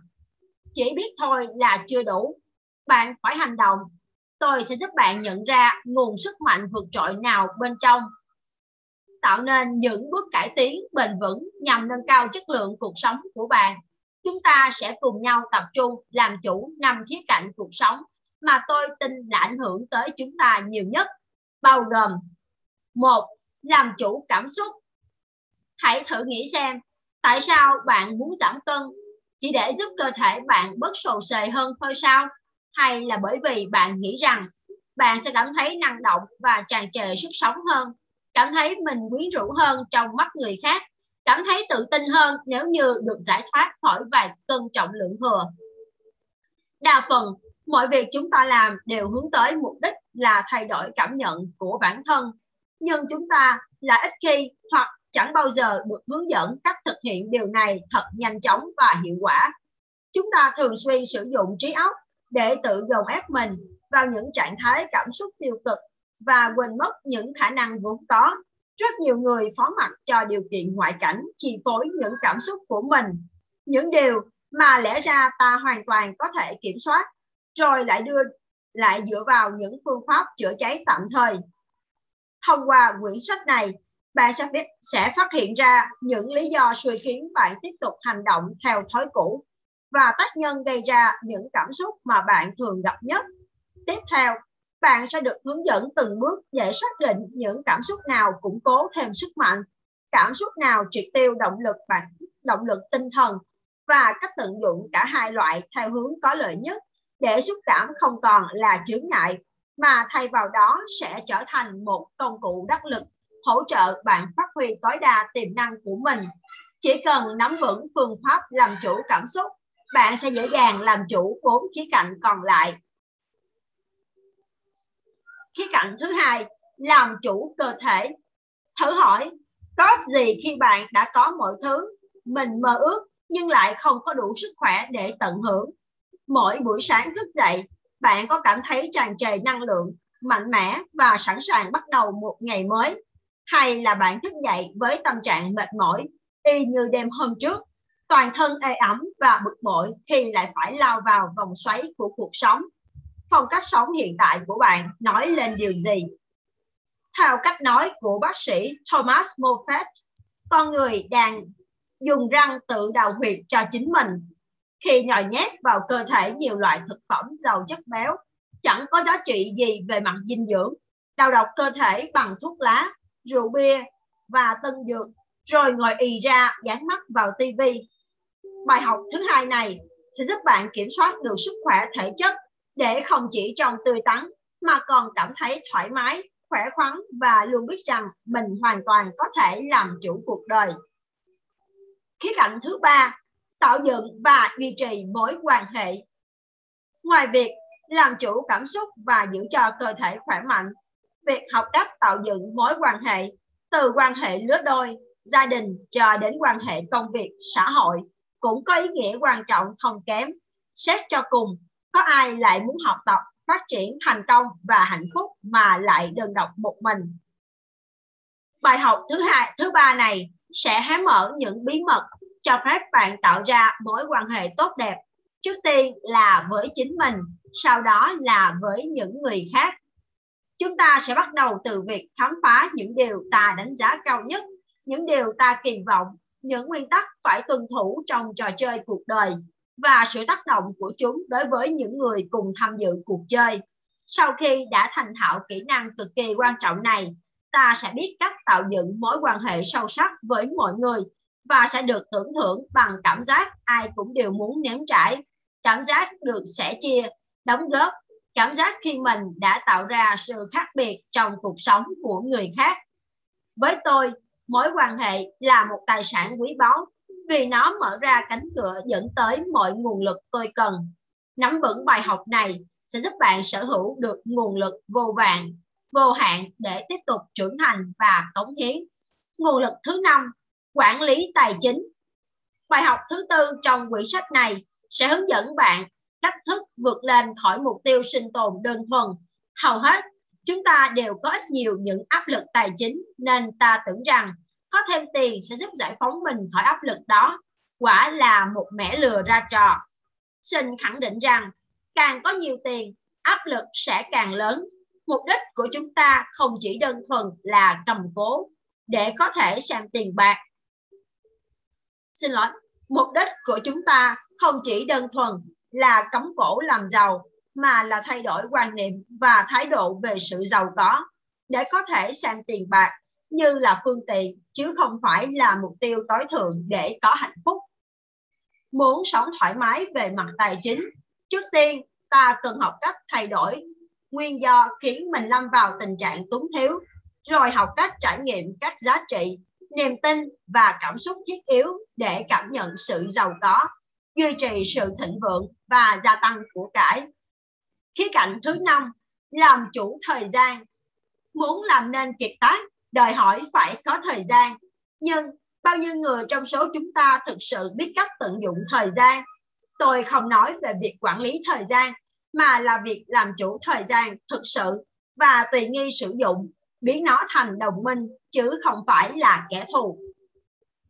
Chỉ biết thôi là chưa đủ. Bạn phải hành động tôi sẽ giúp bạn nhận ra nguồn sức mạnh vượt trội nào bên trong. Tạo nên những bước cải tiến bền vững nhằm nâng cao chất lượng cuộc sống của bạn. Chúng ta sẽ cùng nhau tập trung làm chủ năm khía cạnh cuộc sống mà tôi tin là ảnh hưởng tới chúng ta nhiều nhất, bao gồm một, làm chủ cảm xúc. Hãy thử nghĩ xem, tại sao bạn muốn giảm cân? Chỉ để giúp cơ thể bạn bớt sồ sề hơn thôi sao? Hay là bởi vì bạn nghĩ rằng bạn sẽ cảm thấy năng động và tràn trề sức sống hơn, cảm thấy mình quyến rũ hơn trong mắt người khác, cảm thấy tự tin hơn nếu như được giải thoát khỏi vài cân trọng lượng thừa. Đa phần, mọi việc chúng ta làm đều hướng tới mục đích là thay đổi cảm nhận của bản thân, nhưng chúng ta là ít khi hoặc chẳng bao giờ được hướng dẫn cách thực hiện điều này thật nhanh chóng và hiệu quả. Chúng ta thường xuyên sử dụng trí óc để tự dồn ép mình vào những trạng thái cảm xúc tiêu cực và quên mất những khả năng vốn có. Rất nhiều người phó mặc cho điều kiện ngoại cảnh chi phối những cảm xúc của mình, những điều mà lẽ ra ta hoàn toàn có thể kiểm soát, rồi lại đưa lại dựa vào những phương pháp chữa cháy tạm thời. Thông qua quyển sách này, bạn sẽ, biết, sẽ phát hiện ra những lý do suy khiến bạn tiếp tục hành động theo thói cũ và tác nhân gây ra những cảm xúc mà bạn thường gặp nhất. Tiếp theo, bạn sẽ được hướng dẫn từng bước để xác định những cảm xúc nào củng cố thêm sức mạnh, cảm xúc nào triệt tiêu động lực bạn động lực tinh thần và cách tận dụng cả hai loại theo hướng có lợi nhất để xúc cảm không còn là chướng ngại mà thay vào đó sẽ trở thành một công cụ đắc lực hỗ trợ bạn phát huy tối đa tiềm năng của mình. Chỉ cần nắm vững phương pháp làm chủ cảm xúc bạn sẽ dễ dàng làm chủ bốn khía cạnh còn lại. Khía cạnh thứ hai, làm chủ cơ thể. Thử hỏi, có gì khi bạn đã có mọi thứ, mình mơ ước nhưng lại không có đủ sức khỏe để tận hưởng. Mỗi buổi sáng thức dậy, bạn có cảm thấy tràn trề năng lượng, mạnh mẽ và sẵn sàng bắt đầu một ngày mới? Hay là bạn thức dậy với tâm trạng mệt mỏi, y như đêm hôm trước toàn thân ê ẩm và bực bội khi lại phải lao vào vòng xoáy của cuộc sống. Phong cách sống hiện tại của bạn nói lên điều gì? Theo cách nói của bác sĩ Thomas Moffat, con người đang dùng răng tự đào huyệt cho chính mình. Khi nhồi nhét vào cơ thể nhiều loại thực phẩm giàu chất béo, chẳng có giá trị gì về mặt dinh dưỡng. Đào độc cơ thể bằng thuốc lá, rượu bia và tân dược, rồi ngồi ì ra dán mắt vào tivi Bài học thứ hai này sẽ giúp bạn kiểm soát được sức khỏe thể chất để không chỉ trông tươi tắn mà còn cảm thấy thoải mái, khỏe khoắn và luôn biết rằng mình hoàn toàn có thể làm chủ cuộc đời. Khía cạnh thứ ba, tạo dựng và duy trì mối quan hệ. Ngoài việc làm chủ cảm xúc và giữ cho cơ thể khỏe mạnh, việc học cách tạo dựng mối quan hệ từ quan hệ lứa đôi, gia đình cho đến quan hệ công việc, xã hội cũng có ý nghĩa quan trọng không kém. Xét cho cùng, có ai lại muốn học tập, phát triển thành công và hạnh phúc mà lại đơn độc một mình. Bài học thứ hai, thứ ba này sẽ hé mở những bí mật cho phép bạn tạo ra mối quan hệ tốt đẹp trước tiên là với chính mình sau đó là với những người khác chúng ta sẽ bắt đầu từ việc khám phá những điều ta đánh giá cao nhất những điều ta kỳ vọng những nguyên tắc phải tuân thủ trong trò chơi cuộc đời và sự tác động của chúng đối với những người cùng tham dự cuộc chơi. Sau khi đã thành thạo kỹ năng cực kỳ quan trọng này, ta sẽ biết cách tạo dựng mối quan hệ sâu sắc với mọi người và sẽ được tưởng thưởng bằng cảm giác ai cũng đều muốn nếm trải. Cảm giác được sẻ chia, đóng góp, cảm giác khi mình đã tạo ra sự khác biệt trong cuộc sống của người khác. Với tôi mối quan hệ là một tài sản quý báu, vì nó mở ra cánh cửa dẫn tới mọi nguồn lực tôi cần. Nắm vững bài học này sẽ giúp bạn sở hữu được nguồn lực vô vàng, vô hạn để tiếp tục trưởng thành và cống hiến. Nguồn lực thứ năm, quản lý tài chính. Bài học thứ tư trong quyển sách này sẽ hướng dẫn bạn cách thức vượt lên khỏi mục tiêu sinh tồn đơn thuần. Hầu hết, chúng ta đều có ít nhiều những áp lực tài chính nên ta tưởng rằng có thêm tiền sẽ giúp giải phóng mình khỏi áp lực đó. Quả là một mẻ lừa ra trò. Xin khẳng định rằng, càng có nhiều tiền, áp lực sẽ càng lớn. Mục đích của chúng ta không chỉ đơn thuần là cầm cố để có thể xem tiền bạc. Xin lỗi, mục đích của chúng ta không chỉ đơn thuần là cấm cổ làm giàu, mà là thay đổi quan niệm và thái độ về sự giàu có để có thể xem tiền bạc như là phương tiện, chứ không phải là mục tiêu tối thượng để có hạnh phúc. Muốn sống thoải mái về mặt tài chính, trước tiên ta cần học cách thay đổi nguyên do khiến mình lâm vào tình trạng túng thiếu, rồi học cách trải nghiệm các giá trị, niềm tin và cảm xúc thiết yếu để cảm nhận sự giàu có, duy trì sự thịnh vượng và gia tăng của cải. Khía cạnh thứ năm, làm chủ thời gian. Muốn làm nên kiệt tác đòi hỏi phải có thời gian. Nhưng bao nhiêu người trong số chúng ta thực sự biết cách tận dụng thời gian? Tôi không nói về việc quản lý thời gian, mà là việc làm chủ thời gian thực sự và tùy nghi sử dụng, biến nó thành đồng minh, chứ không phải là kẻ thù.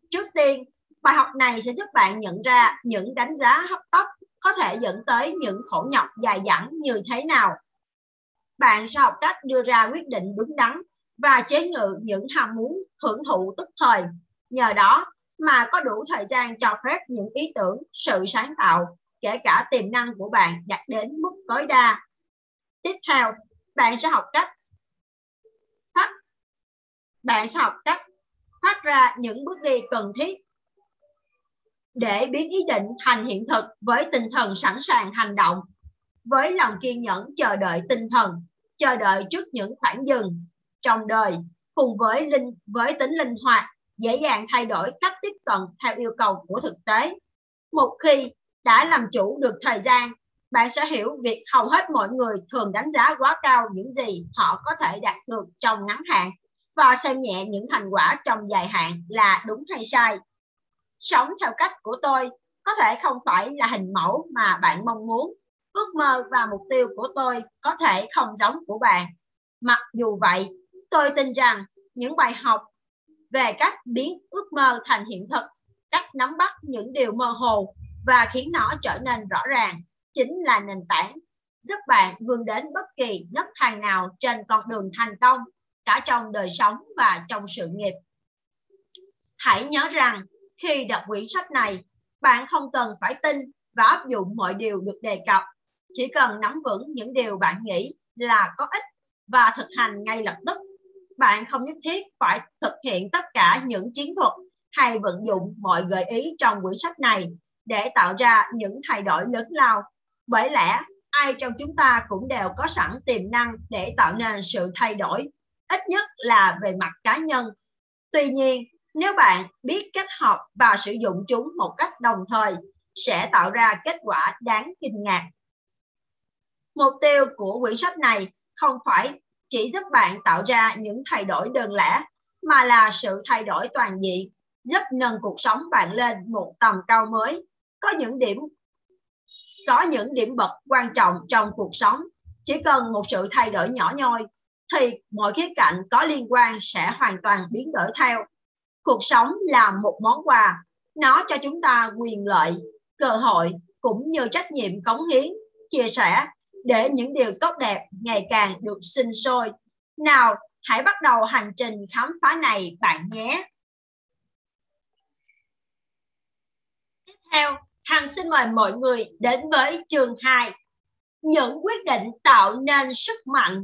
Trước tiên, bài học này sẽ giúp bạn nhận ra những đánh giá hấp tấp có thể dẫn tới những khổ nhọc dài dẳng như thế nào. Bạn sẽ học cách đưa ra quyết định đúng đắn và chế ngự những ham muốn hưởng thụ tức thời. Nhờ đó mà có đủ thời gian cho phép những ý tưởng, sự sáng tạo, kể cả tiềm năng của bạn đạt đến mức tối đa. Tiếp theo, bạn sẽ học cách phát bạn sẽ học cách phát ra những bước đi cần thiết để biến ý định thành hiện thực với tinh thần sẵn sàng hành động, với lòng kiên nhẫn chờ đợi tinh thần, chờ đợi trước những khoảng dừng trong đời, cùng với linh, với tính linh hoạt, dễ dàng thay đổi cách tiếp cận theo yêu cầu của thực tế. Một khi đã làm chủ được thời gian, bạn sẽ hiểu việc hầu hết mọi người thường đánh giá quá cao những gì họ có thể đạt được trong ngắn hạn và xem nhẹ những thành quả trong dài hạn là đúng hay sai. Sống theo cách của tôi có thể không phải là hình mẫu mà bạn mong muốn. Ước mơ và mục tiêu của tôi có thể không giống của bạn. Mặc dù vậy tôi tin rằng những bài học về cách biến ước mơ thành hiện thực, cách nắm bắt những điều mơ hồ và khiến nó trở nên rõ ràng chính là nền tảng giúp bạn vươn đến bất kỳ nấc thang nào trên con đường thành công cả trong đời sống và trong sự nghiệp. Hãy nhớ rằng khi đọc quyển sách này, bạn không cần phải tin và áp dụng mọi điều được đề cập. Chỉ cần nắm vững những điều bạn nghĩ là có ích và thực hành ngay lập tức bạn không nhất thiết phải thực hiện tất cả những chiến thuật hay vận dụng mọi gợi ý trong quyển sách này để tạo ra những thay đổi lớn lao. Bởi lẽ, ai trong chúng ta cũng đều có sẵn tiềm năng để tạo nên sự thay đổi, ít nhất là về mặt cá nhân. Tuy nhiên, nếu bạn biết kết hợp và sử dụng chúng một cách đồng thời, sẽ tạo ra kết quả đáng kinh ngạc. Mục tiêu của quyển sách này không phải chỉ giúp bạn tạo ra những thay đổi đơn lẻ mà là sự thay đổi toàn diện giúp nâng cuộc sống bạn lên một tầm cao mới. Có những điểm có những điểm bật quan trọng trong cuộc sống. Chỉ cần một sự thay đổi nhỏ nhoi thì mọi khía cạnh có liên quan sẽ hoàn toàn biến đổi theo. Cuộc sống là một món quà. Nó cho chúng ta quyền lợi cơ hội cũng như trách nhiệm cống hiến, chia sẻ để những điều tốt đẹp ngày càng được sinh sôi. Nào, hãy bắt đầu hành trình khám phá này bạn nhé. Tiếp theo, Hằng xin mời mọi người đến với chương 2. Những quyết định tạo nên sức mạnh.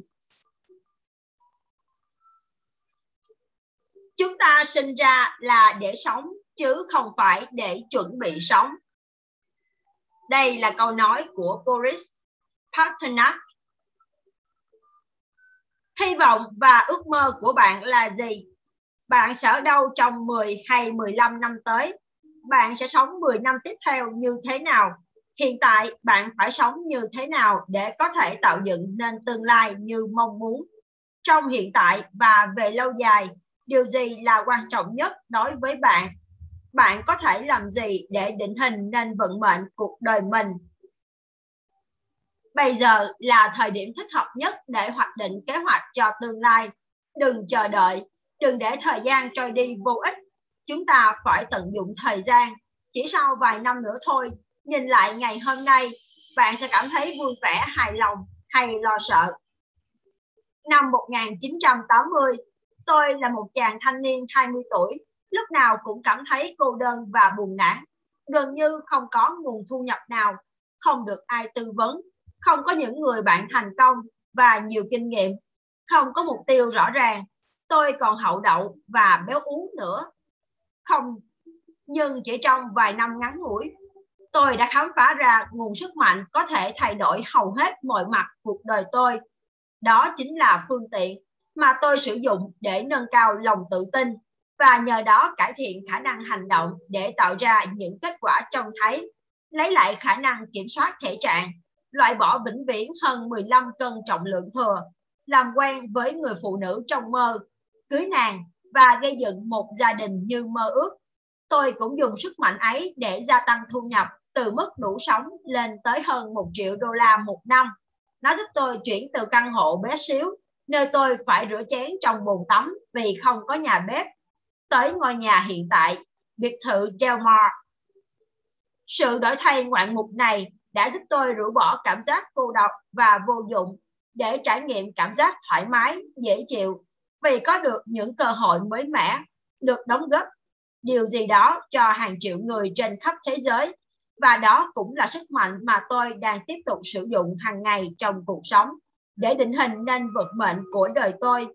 Chúng ta sinh ra là để sống chứ không phải để chuẩn bị sống. Đây là câu nói của Boris Pasternak. Hy vọng và ước mơ của bạn là gì? Bạn sẽ ở đâu trong 10 hay 15 năm tới? Bạn sẽ sống 10 năm tiếp theo như thế nào? Hiện tại bạn phải sống như thế nào để có thể tạo dựng nên tương lai như mong muốn? Trong hiện tại và về lâu dài, điều gì là quan trọng nhất đối với bạn bạn có thể làm gì để định hình nên vận mệnh cuộc đời mình bây giờ là thời điểm thích hợp nhất để hoạch định kế hoạch cho tương lai. Đừng chờ đợi, đừng để thời gian trôi đi vô ích. Chúng ta phải tận dụng thời gian. Chỉ sau vài năm nữa thôi, nhìn lại ngày hôm nay, bạn sẽ cảm thấy vui vẻ, hài lòng hay lo sợ. Năm 1980 tôi là một chàng thanh niên 20 tuổi. Lúc nào cũng cảm thấy cô đơn và buồn nản. Gần như không có nguồn thu nhập nào, không được ai tư vấn không có những người bạn thành công và nhiều kinh nghiệm. Không có mục tiêu rõ ràng. Tôi còn hậu đậu và béo uống nữa. Không nhưng chỉ trong vài năm ngắn ngủi tôi đã khám phá ra nguồn sức mạnh có thể thay đổi hầu hết mọi mặt cuộc đời tôi. Đó chính là phương tiện mà tôi sử dụng để nâng cao lòng tự tin và nhờ đó cải thiện khả năng hành động để tạo ra những kết quả trông thấy, lấy lại khả năng kiểm soát thể trạng, loại bỏ vĩnh viễn hơn 15 cân trọng lượng thừa, làm quen với người phụ nữ trong mơ, cưới nàng và gây dựng một gia đình như mơ ước. Tôi cũng dùng sức mạnh ấy để gia tăng thu nhập từ mức đủ sống lên tới hơn 1 triệu đô la một năm. Nó giúp tôi chuyển từ căn hộ bé xíu, nơi tôi phải rửa chén trong bồn tắm vì không có nhà bếp tới ngôi nhà hiện tại, biệt thự Delmar. Sự đổi thay ngoạn mục này đã giúp tôi rũ bỏ cảm giác cô độc và vô dụng để trải nghiệm cảm giác thoải mái, dễ chịu vì có được những cơ hội mới mẻ, được đóng góp điều gì đó cho hàng triệu người trên khắp thế giới và đó cũng là sức mạnh mà tôi đang tiếp tục sử dụng hàng ngày trong cuộc sống để định hình nên vận mệnh của đời tôi.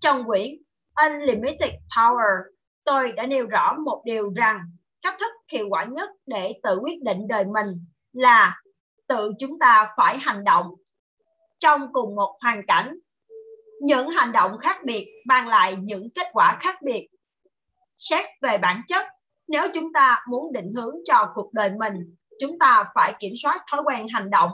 Trong quyển Unlimited Power, tôi đã nêu rõ một điều rằng cách thức hiệu quả nhất để tự quyết định đời mình là tự chúng ta phải hành động trong cùng một hoàn cảnh. Những hành động khác biệt mang lại những kết quả khác biệt. Xét về bản chất, nếu chúng ta muốn định hướng cho cuộc đời mình, chúng ta phải kiểm soát thói quen hành động.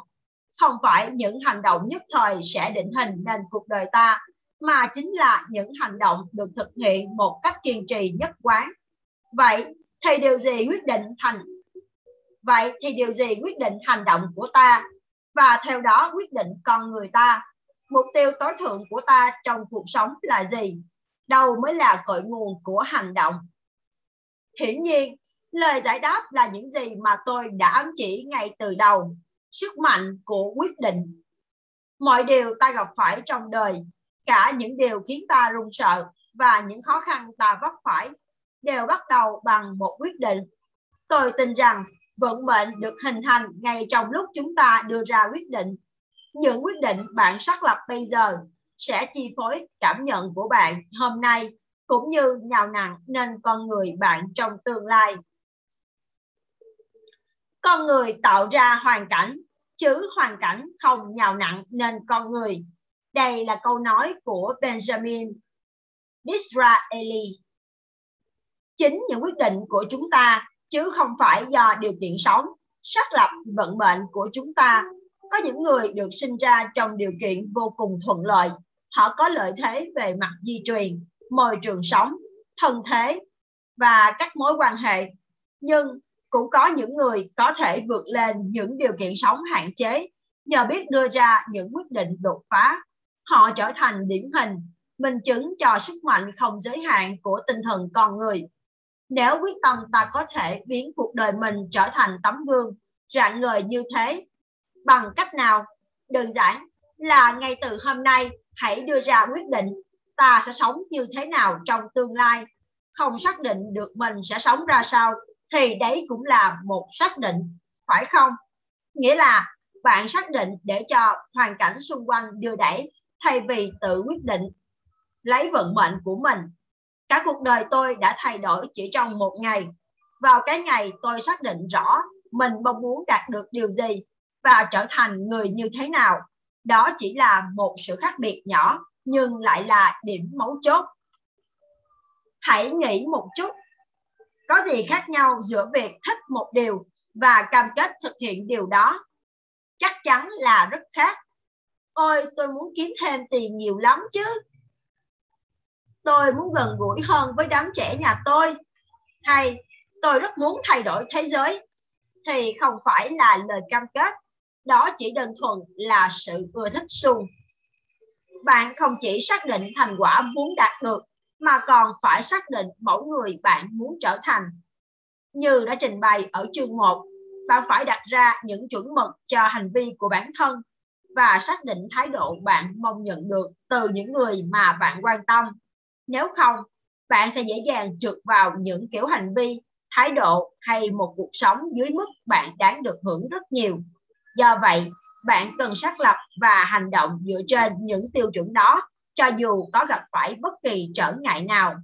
Không phải những hành động nhất thời sẽ định hình nên cuộc đời ta mà chính là những hành động được thực hiện một cách kiên trì nhất quán. Vậy thì điều gì quyết định thành Vậy thì điều gì quyết định hành động của ta và theo đó quyết định con người ta? Mục tiêu tối thượng của ta trong cuộc sống là gì? Đâu mới là cội nguồn của hành động? Hiển nhiên, lời giải đáp là những gì mà tôi đã ám chỉ ngay từ đầu. Sức mạnh của quyết định. Mọi điều ta gặp phải trong đời cả những điều khiến ta run sợ và những khó khăn ta vấp phải đều bắt đầu bằng một quyết định. Tôi tin rằng vận mệnh được hình thành ngay trong lúc chúng ta đưa ra quyết định. Những quyết định bạn xác lập bây giờ sẽ chi phối cảm nhận của bạn hôm nay cũng như nhào nặng nên con người bạn trong tương lai. Con người tạo ra hoàn cảnh, chứ hoàn cảnh không nhào nặng nên con người. Đây là câu nói của Benjamin Disraeli. Chính những quyết định của chúng ta chứ không phải do điều kiện sống, xác lập vận mệnh của chúng ta. Có những người được sinh ra trong điều kiện vô cùng thuận lợi. Họ có lợi thế về mặt di truyền, môi trường sống, thân thế và các mối quan hệ. Nhưng cũng có những người có thể vượt lên những điều kiện sống hạn chế nhờ biết đưa ra những quyết định đột phá họ trở thành điển hình, minh chứng cho sức mạnh không giới hạn của tinh thần con người. Nếu quyết tâm ta có thể biến cuộc đời mình trở thành tấm gương rạng ngời như thế. Bằng cách nào? Đơn giản là ngay từ hôm nay hãy đưa ra quyết định ta sẽ sống như thế nào trong tương lai. Không xác định được mình sẽ sống ra sao thì đấy cũng là một xác định, phải không? Nghĩa là bạn xác định để cho hoàn cảnh xung quanh đưa đẩy thay vì tự quyết định lấy vận mệnh của mình. Cả cuộc đời tôi đã thay đổi chỉ trong một ngày. Vào cái ngày tôi xác định rõ mình mong muốn đạt được điều gì và trở thành người như thế nào. Đó chỉ là một sự khác biệt nhỏ nhưng lại là điểm mấu chốt. Hãy nghĩ một chút, có gì khác nhau giữa việc thích một điều và cam kết thực hiện điều đó? Chắc chắn là rất khác. Ôi, tôi muốn kiếm thêm tiền nhiều lắm chứ. Tôi muốn gần gũi hơn với đám trẻ nhà tôi. Hay tôi rất muốn thay đổi thế giới. Thì không phải là lời cam kết. Đó chỉ đơn thuần là sự ưa thích xuông bạn không chỉ xác định thành quả muốn đạt được mà còn phải xác định mẫu người bạn muốn trở thành. Như đã trình bày ở chương 1, bạn phải đặt ra những chuẩn mực cho hành vi của bản thân và xác định thái độ bạn mong nhận được từ những người mà bạn quan tâm. Nếu không, bạn sẽ dễ dàng trượt vào những kiểu hành vi, thái độ hay một cuộc sống dưới mức bạn đáng được hưởng rất nhiều. Do vậy, bạn cần xác lập và hành động dựa trên những tiêu chuẩn đó cho dù có gặp phải bất kỳ trở ngại nào.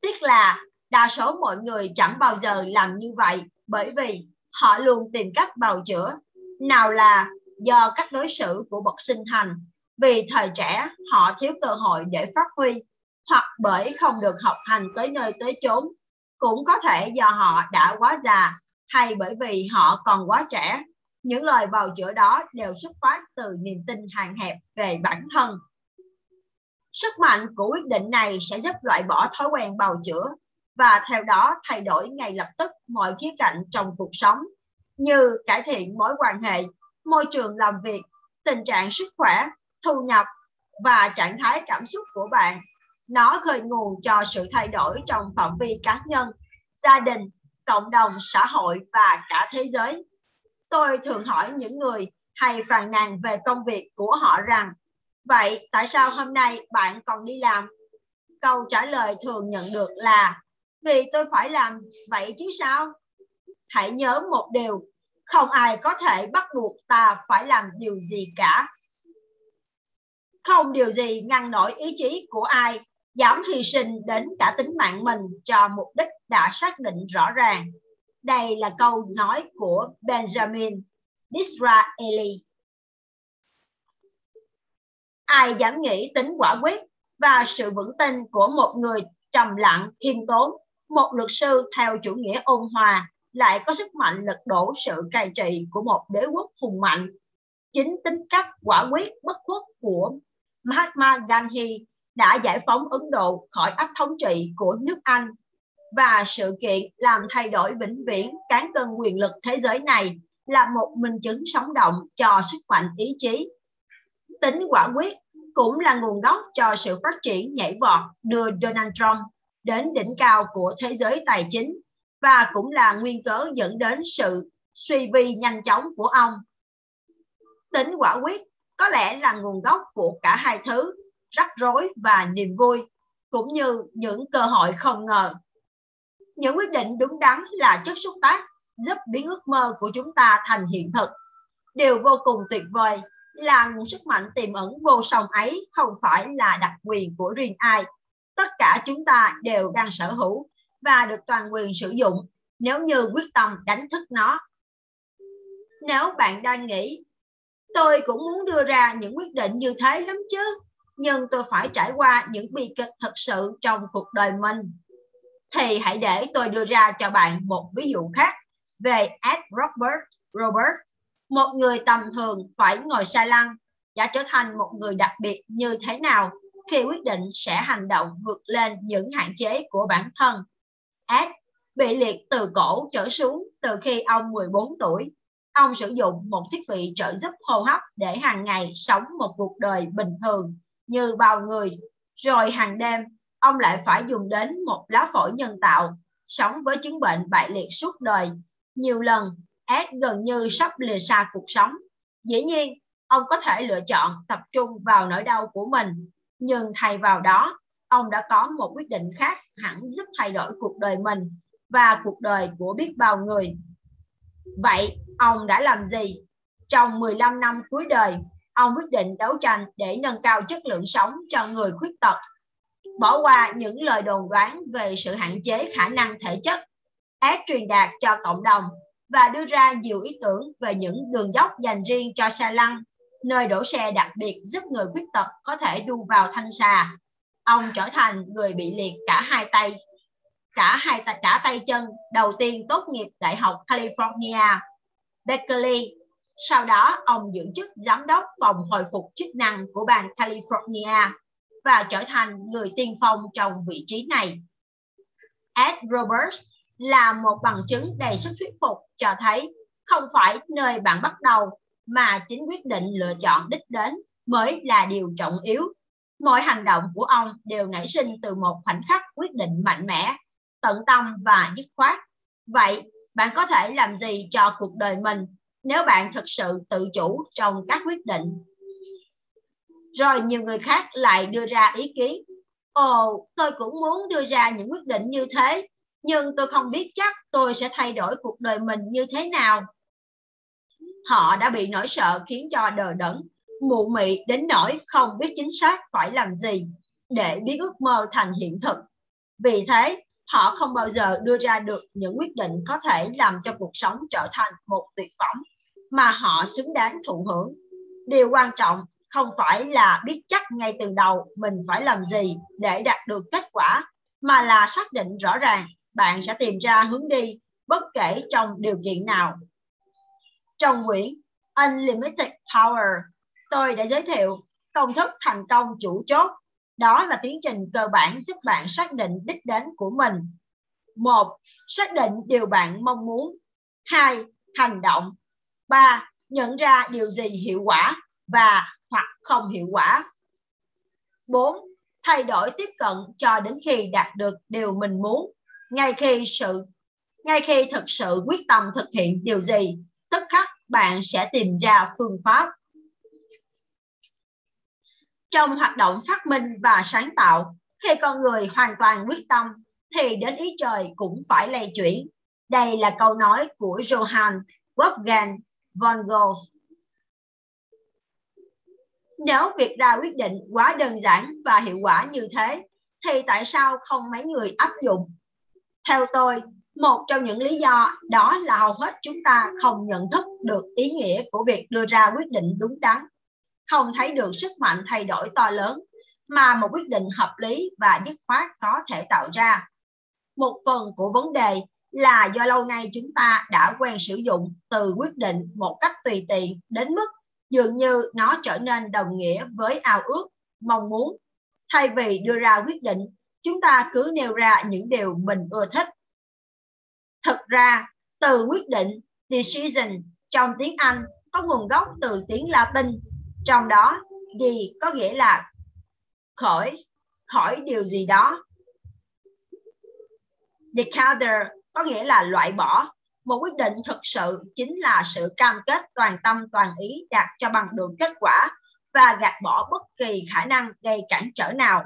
Tiếc là đa số mọi người chẳng bao giờ làm như vậy bởi vì họ luôn tìm cách bào chữa. Nào là do cách đối xử của bậc sinh thành, vì thời trẻ họ thiếu cơ hội để phát huy, hoặc bởi không được học hành tới nơi tới chốn, cũng có thể do họ đã quá già hay bởi vì họ còn quá trẻ những lời bào chữa đó đều xuất phát từ niềm tin hạn hẹp về bản thân. Sức mạnh của quyết định này sẽ giúp loại bỏ thói quen bào chữa và theo đó thay đổi ngay lập tức mọi khía cạnh trong cuộc sống như cải thiện mối quan hệ, môi trường làm việc, tình trạng sức khỏe, thu nhập và trạng thái cảm xúc của bạn. Nó khơi nguồn cho sự thay đổi trong phạm vi cá nhân, gia đình, cộng đồng, xã hội và cả thế giới. Tôi thường hỏi những người hay phàn nàn về công việc của họ rằng Vậy tại sao hôm nay bạn còn đi làm? Câu trả lời thường nhận được là Vì tôi phải làm vậy chứ sao? Hãy nhớ một điều, không ai có thể bắt buộc ta phải làm điều gì cả. Không điều gì ngăn nổi ý chí của ai dám hy sinh đến cả tính mạng mình cho mục đích đã xác định rõ ràng. Đây là câu nói của Benjamin Disraeli. Ai dám nghĩ tính quả quyết và sự vững tin của một người trầm lặng, khiêm tốn, một luật sư theo chủ nghĩa ôn hòa lại có sức mạnh lật đổ sự cai trị của một đế quốc hùng mạnh. Chính tính cách quả quyết bất khuất của Mahatma Gandhi đã giải phóng Ấn Độ khỏi ách thống trị của nước Anh và sự kiện làm thay đổi vĩnh viễn cán cân quyền lực thế giới này là một minh chứng sống động cho sức mạnh ý chí. Tính quả quyết cũng là nguồn gốc cho sự phát triển nhảy vọt đưa Donald Trump đến đỉnh cao của thế giới tài chính và cũng là nguyên cớ dẫn đến sự suy vi nhanh chóng của ông. Tính quả quyết có lẽ là nguồn gốc của cả hai thứ, rắc rối và niềm vui, cũng như những cơ hội không ngờ những quyết định đúng đắn là chất xúc tác giúp biến ước mơ của chúng ta thành hiện thực. Điều vô cùng tuyệt vời là nguồn sức mạnh tiềm ẩn vô song ấy không phải là đặc quyền của riêng ai. Tất cả chúng ta đều đang sở hữu và được toàn quyền sử dụng nếu như quyết tâm đánh thức nó. Nếu bạn đang nghĩ, tôi cũng muốn đưa ra những quyết định như thế lắm chứ, nhưng tôi phải trải qua những bi kịch thật sự trong cuộc đời mình thì hãy để tôi đưa ra cho bạn một ví dụ khác về Ed Robert Robert, một người tầm thường phải ngồi xa lăn đã trở thành một người đặc biệt như thế nào khi quyết định sẽ hành động vượt lên những hạn chế của bản thân. Ed bị liệt từ cổ trở xuống từ khi ông 14 tuổi. Ông sử dụng một thiết bị trợ giúp hô hấp để hàng ngày sống một cuộc đời bình thường như bao người. Rồi hàng đêm, ông lại phải dùng đến một lá phổi nhân tạo, sống với chứng bệnh bại liệt suốt đời. Nhiều lần, Ed gần như sắp lìa xa cuộc sống. Dĩ nhiên, ông có thể lựa chọn tập trung vào nỗi đau của mình, nhưng thay vào đó, ông đã có một quyết định khác hẳn giúp thay đổi cuộc đời mình và cuộc đời của biết bao người. Vậy, ông đã làm gì? Trong 15 năm cuối đời, ông quyết định đấu tranh để nâng cao chất lượng sống cho người khuyết tật. Bỏ qua những lời đồn đoán về sự hạn chế khả năng thể chất, ép truyền đạt cho cộng đồng và đưa ra nhiều ý tưởng về những đường dốc dành riêng cho xe lăn, nơi đổ xe đặc biệt giúp người khuyết tật có thể đu vào thanh xà. Ông trở thành người bị liệt cả hai tay, cả hai cả tay chân đầu tiên tốt nghiệp Đại học California, Berkeley sau đó, ông giữ chức giám đốc phòng hồi phục chức năng của bang California và trở thành người tiên phong trong vị trí này. Ed Roberts là một bằng chứng đầy sức thuyết phục cho thấy không phải nơi bạn bắt đầu mà chính quyết định lựa chọn đích đến mới là điều trọng yếu. Mọi hành động của ông đều nảy sinh từ một khoảnh khắc quyết định mạnh mẽ, tận tâm và dứt khoát. Vậy, bạn có thể làm gì cho cuộc đời mình nếu bạn thực sự tự chủ trong các quyết định. Rồi nhiều người khác lại đưa ra ý kiến. Ồ, tôi cũng muốn đưa ra những quyết định như thế, nhưng tôi không biết chắc tôi sẽ thay đổi cuộc đời mình như thế nào. Họ đã bị nỗi sợ khiến cho đờ đẫn, mụ mị đến nỗi không biết chính xác phải làm gì để biến ước mơ thành hiện thực. Vì thế, họ không bao giờ đưa ra được những quyết định có thể làm cho cuộc sống trở thành một tuyệt phẩm mà họ xứng đáng thụ hưởng. Điều quan trọng không phải là biết chắc ngay từ đầu mình phải làm gì để đạt được kết quả, mà là xác định rõ ràng bạn sẽ tìm ra hướng đi bất kể trong điều kiện nào. Trong quyển Unlimited Power, tôi đã giới thiệu công thức thành công chủ chốt. Đó là tiến trình cơ bản giúp bạn xác định đích đến của mình. Một, xác định điều bạn mong muốn. Hai, hành động 3. Nhận ra điều gì hiệu quả và hoặc không hiệu quả. 4. Thay đổi tiếp cận cho đến khi đạt được điều mình muốn. Ngay khi sự ngay khi thực sự quyết tâm thực hiện điều gì, tức khắc bạn sẽ tìm ra phương pháp. Trong hoạt động phát minh và sáng tạo, khi con người hoàn toàn quyết tâm thì đến ý trời cũng phải lay chuyển. Đây là câu nói của Johann Wolfgang von Goethe Nếu việc ra quyết định quá đơn giản và hiệu quả như thế, thì tại sao không mấy người áp dụng? Theo tôi, một trong những lý do đó là hầu hết chúng ta không nhận thức được ý nghĩa của việc đưa ra quyết định đúng đắn, không thấy được sức mạnh thay đổi to lớn mà một quyết định hợp lý và dứt khoát có thể tạo ra. Một phần của vấn đề là do lâu nay chúng ta đã quen sử dụng từ quyết định một cách tùy tiện đến mức dường như nó trở nên đồng nghĩa với ao ước, mong muốn. Thay vì đưa ra quyết định, chúng ta cứ nêu ra những điều mình ưa thích. Thực ra, từ quyết định decision trong tiếng Anh có nguồn gốc từ tiếng Latin, trong đó gì có nghĩa là khỏi, khỏi điều gì đó. decather có nghĩa là loại bỏ một quyết định thực sự chính là sự cam kết toàn tâm toàn ý đạt cho bằng được kết quả và gạt bỏ bất kỳ khả năng gây cản trở nào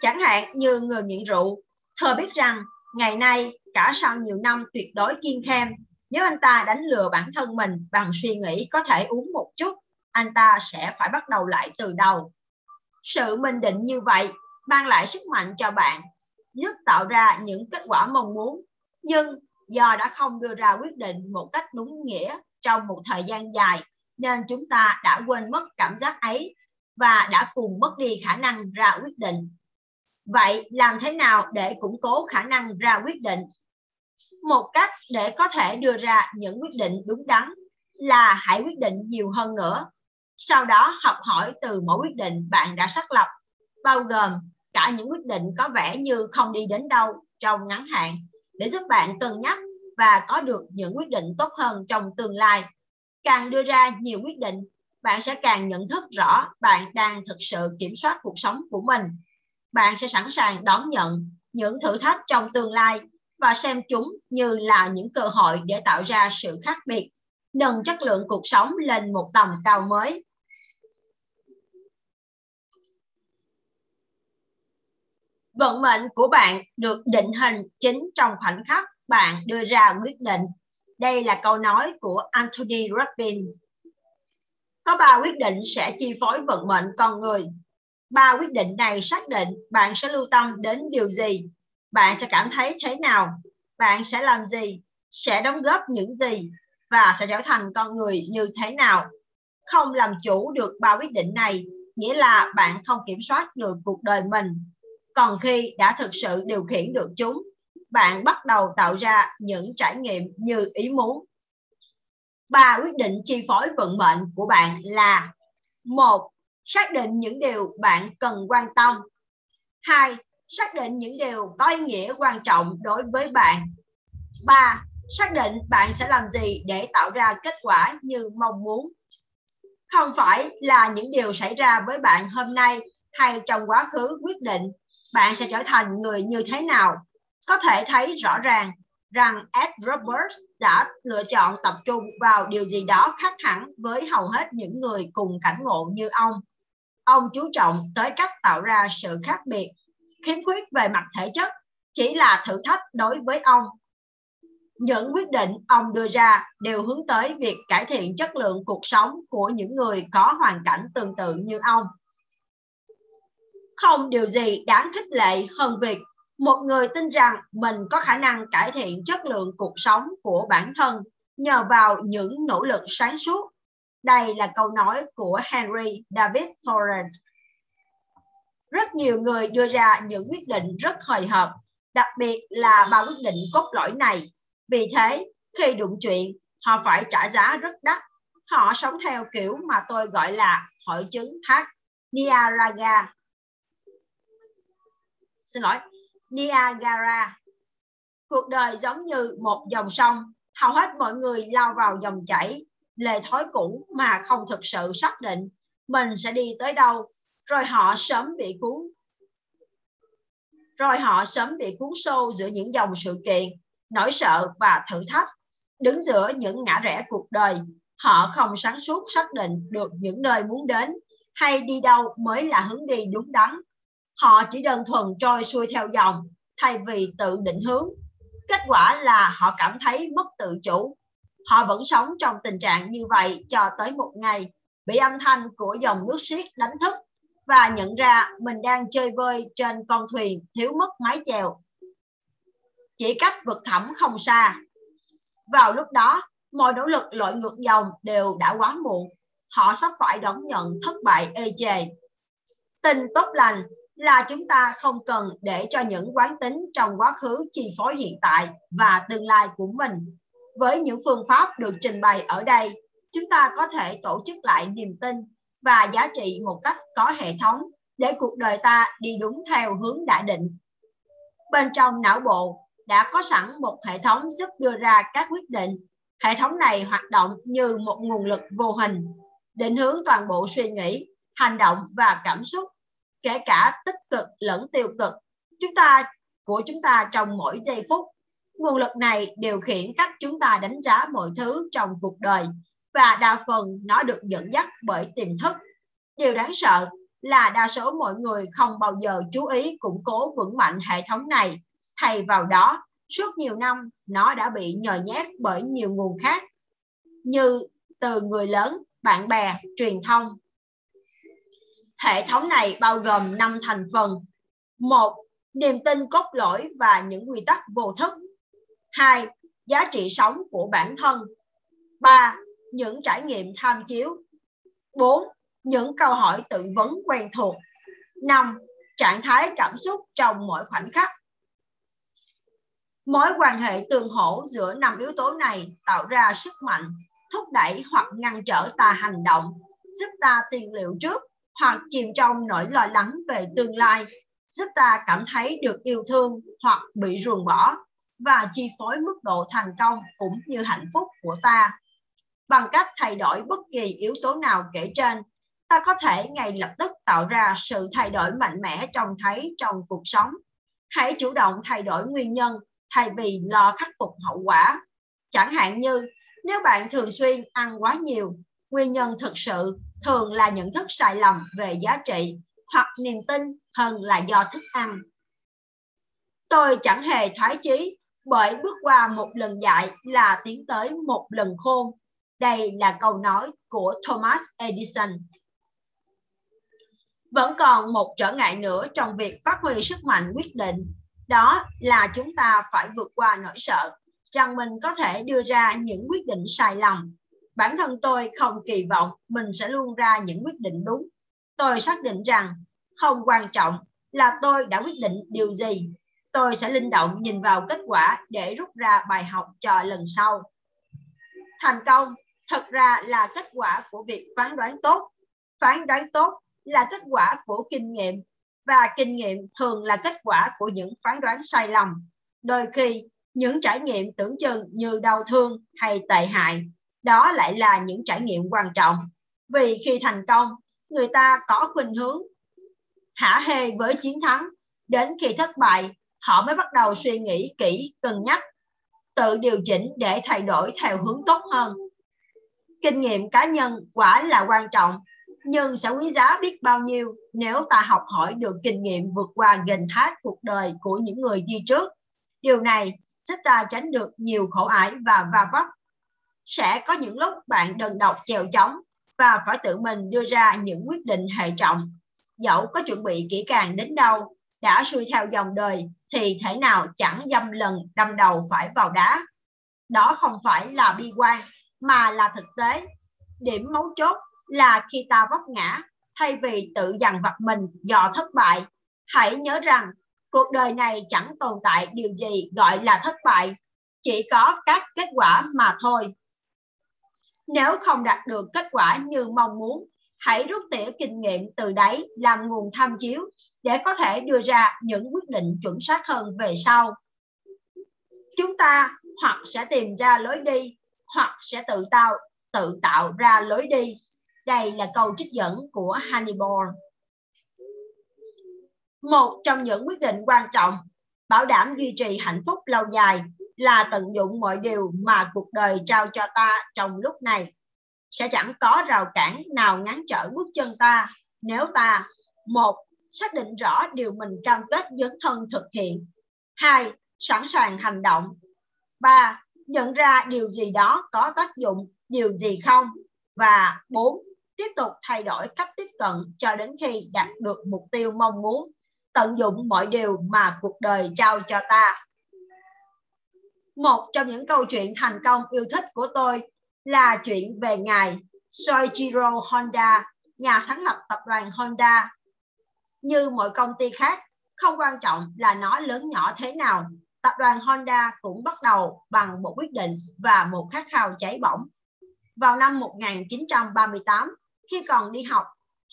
chẳng hạn như người nghiện rượu thơ biết rằng ngày nay cả sau nhiều năm tuyệt đối kiên khem nếu anh ta đánh lừa bản thân mình bằng suy nghĩ có thể uống một anh ta sẽ phải bắt đầu lại từ đầu sự bình định như vậy mang lại sức mạnh cho bạn, giúp tạo ra những kết quả mong muốn nhưng do đã không đưa ra quyết định một cách đúng nghĩa trong một thời gian dài, nên chúng ta đã quên mất cảm giác ấy và đã cùng mất đi khả năng ra quyết định. Vậy làm thế nào để củng cố khả năng ra quyết định? Một cách để có thể đưa ra những quyết định đúng đắn là hãy quyết định nhiều hơn nữa. Sau đó học hỏi từ mỗi quyết định bạn đã xác lập, bao gồm cả những quyết định có vẻ như không đi đến đâu trong ngắn hạn để giúp bạn cân nhắc và có được những quyết định tốt hơn trong tương lai. Càng đưa ra nhiều quyết định, bạn sẽ càng nhận thức rõ bạn đang thực sự kiểm soát cuộc sống của mình. bạn sẽ sẵn sàng đón nhận những thử thách trong tương lai và xem chúng như là những cơ hội để tạo ra sự khác biệt, nâng chất lượng cuộc sống lên một tầm cao mới. Vận mệnh của bạn được định hình chính trong khoảnh khắc bạn đưa ra quyết định. Đây là câu nói của Anthony Robbins. Có ba quyết định sẽ chi phối vận mệnh con người. Ba quyết định này xác định bạn sẽ lưu tâm đến điều gì, bạn sẽ cảm thấy thế nào, bạn sẽ làm gì, sẽ đóng góp những gì và sẽ trở thành con người như thế nào. Không làm chủ được ba quyết định này nghĩa là bạn không kiểm soát được cuộc đời mình. Còn khi đã thực sự điều khiển được chúng, bạn bắt đầu tạo ra những trải nghiệm như ý muốn. Ba quyết định chi phối vận mệnh của bạn là một xác định những điều bạn cần quan tâm. Hai, xác định những điều có ý nghĩa quan trọng đối với bạn. Ba, xác định bạn sẽ làm gì để tạo ra kết quả như mong muốn. Không phải là những điều xảy ra với bạn hôm nay hay trong quá khứ quyết định bạn sẽ trở thành người như thế nào. Có thể thấy rõ ràng rằng Ed Roberts đã lựa chọn tập trung vào điều gì đó khác hẳn với hầu hết những người cùng cảnh ngộ như ông. Ông chú trọng tới cách tạo ra sự khác biệt, khiếm khuyết về mặt thể chất chỉ là thử thách đối với ông. Những quyết định ông đưa ra đều hướng tới việc cải thiện chất lượng cuộc sống của những người có hoàn cảnh tương tự như ông. Không điều gì đáng khích lệ hơn việc một người tin rằng mình có khả năng cải thiện chất lượng cuộc sống của bản thân nhờ vào những nỗ lực sáng suốt đây là câu nói của Henry David Thoreau. Rất nhiều người đưa ra những quyết định rất hời hợt, đặc biệt là ba quyết định cốt lõi này. Vì thế, khi đụng chuyện, họ phải trả giá rất đắt. Họ sống theo kiểu mà tôi gọi là hội chứng thác Niagara. Xin lỗi, Niagara. Cuộc đời giống như một dòng sông, hầu hết mọi người lao vào dòng chảy. Lề thói cũ mà không thực sự xác định mình sẽ đi tới đâu. Rồi họ sớm bị cuốn. Rồi họ sớm bị cuốn sâu giữa những dòng sự kiện nỗi sợ và thử thách. Đứng giữa những ngã rẽ cuộc đời họ không sáng suốt xác định được những nơi muốn đến hay đi đâu mới là hướng đi đúng đắn họ chỉ đơn thuần trôi xuôi theo dòng thay vì tự định hướng kết quả là họ cảm thấy mất tự chủ Họ vẫn sống trong tình trạng như vậy cho tới một ngày bị âm thanh của dòng nước xiết đánh thức và nhận ra mình đang chơi vơi trên con thuyền thiếu mất mái chèo. Chỉ cách vực thẳm không xa. Vào lúc đó, mọi nỗ lực lội ngược dòng đều đã quá muộn. Họ sắp phải đón nhận thất bại ê chề. Tình tốt lành là chúng ta không cần để cho những quán tính trong quá khứ chi phối hiện tại và tương lai của mình với những phương pháp được trình bày ở đây, chúng ta có thể tổ chức lại niềm tin và giá trị một cách có hệ thống để cuộc đời ta đi đúng theo hướng đã định. Bên trong não bộ đã có sẵn một hệ thống giúp đưa ra các quyết định. Hệ thống này hoạt động như một nguồn lực vô hình, định hướng toàn bộ suy nghĩ, hành động và cảm xúc, kể cả tích cực lẫn tiêu cực. Chúng ta của chúng ta trong mỗi giây phút Nguồn lực này điều khiển cách chúng ta đánh giá mọi thứ trong cuộc đời và đa phần nó được dẫn dắt bởi tiềm thức. Điều đáng sợ là đa số mọi người không bao giờ chú ý củng cố vững mạnh hệ thống này. Thay vào đó, suốt nhiều năm nó đã bị nhồi nhét bởi nhiều nguồn khác như từ người lớn, bạn bè, truyền thông. Hệ thống này bao gồm 5 thành phần. một Niềm tin cốt lõi và những quy tắc vô thức 2. Giá trị sống của bản thân 3. Những trải nghiệm tham chiếu 4. Những câu hỏi tự vấn quen thuộc 5. Trạng thái cảm xúc trong mỗi khoảnh khắc Mối quan hệ tương hỗ giữa năm yếu tố này tạo ra sức mạnh, thúc đẩy hoặc ngăn trở ta hành động, giúp ta tiền liệu trước hoặc chìm trong nỗi lo lắng về tương lai, giúp ta cảm thấy được yêu thương hoặc bị ruồng bỏ và chi phối mức độ thành công cũng như hạnh phúc của ta. Bằng cách thay đổi bất kỳ yếu tố nào kể trên, ta có thể ngay lập tức tạo ra sự thay đổi mạnh mẽ trông thấy trong cuộc sống. Hãy chủ động thay đổi nguyên nhân thay vì lo khắc phục hậu quả. Chẳng hạn như nếu bạn thường xuyên ăn quá nhiều, nguyên nhân thực sự thường là nhận thức sai lầm về giá trị hoặc niềm tin hơn là do thức ăn. Tôi chẳng hề thoái chí bởi bước qua một lần dạy là tiến tới một lần khôn. Đây là câu nói của Thomas Edison. Vẫn còn một trở ngại nữa trong việc phát huy sức mạnh quyết định, đó là chúng ta phải vượt qua nỗi sợ rằng mình có thể đưa ra những quyết định sai lầm. Bản thân tôi không kỳ vọng mình sẽ luôn ra những quyết định đúng. Tôi xác định rằng không quan trọng là tôi đã quyết định điều gì. Tôi sẽ linh động nhìn vào kết quả để rút ra bài học cho lần sau. Thành công thật ra là kết quả của việc phán đoán tốt. Phán đoán tốt là kết quả của kinh nghiệm và kinh nghiệm thường là kết quả của những phán đoán sai lầm. Đôi khi những trải nghiệm tưởng chừng như đau thương hay tệ hại, đó lại là những trải nghiệm quan trọng. Vì khi thành công, người ta có khuynh hướng hả hê với chiến thắng. Đến khi thất bại, họ mới bắt đầu suy nghĩ kỹ, cân nhắc, tự điều chỉnh để thay đổi theo hướng tốt hơn. Kinh nghiệm cá nhân quả là quan trọng, nhưng sẽ quý giá biết bao nhiêu nếu ta học hỏi được kinh nghiệm vượt qua gần thác cuộc đời của những người đi trước. Điều này giúp ta tránh được nhiều khổ ải và va vấp. Sẽ có những lúc bạn đơn độc chèo chống và phải tự mình đưa ra những quyết định hệ trọng. Dẫu có chuẩn bị kỹ càng đến đâu, đã xuôi theo dòng đời thì thể nào chẳng dâm lần đâm đầu phải vào đá. Đó không phải là bi quan mà là thực tế. Điểm mấu chốt là khi ta vấp ngã, thay vì tự dằn vặt mình do thất bại, hãy nhớ rằng cuộc đời này chẳng tồn tại điều gì gọi là thất bại, chỉ có các kết quả mà thôi. Nếu không đạt được kết quả như mong muốn, hãy rút tỉa kinh nghiệm từ đấy làm nguồn tham chiếu để có thể đưa ra những quyết định chuẩn xác hơn về sau. Chúng ta hoặc sẽ tìm ra lối đi, hoặc sẽ tự tạo tự tạo ra lối đi. Đây là câu trích dẫn của Hannibal. Một trong những quyết định quan trọng bảo đảm duy trì hạnh phúc lâu dài là tận dụng mọi điều mà cuộc đời trao cho ta trong lúc này. Sẽ chẳng có rào cản nào ngăn trở bước chân ta nếu ta một xác định rõ điều mình cam kết dấn thân thực hiện. hai Sẵn sàng hành động. ba Nhận ra điều gì đó có tác dụng, điều gì không. Và bốn Tiếp tục thay đổi cách tiếp cận cho đến khi đạt được mục tiêu mong muốn tận dụng mọi điều mà cuộc đời trao cho ta. Một trong những câu chuyện thành công yêu thích của tôi là chuyện về ngài Soichiro Honda, nhà sáng lập tập đoàn Honda. Như mọi công ty khác, không quan trọng là nó lớn nhỏ thế nào, tập đoàn Honda cũng bắt đầu bằng một quyết định và một khát khao cháy bỏng. Vào năm 1938, khi còn đi học,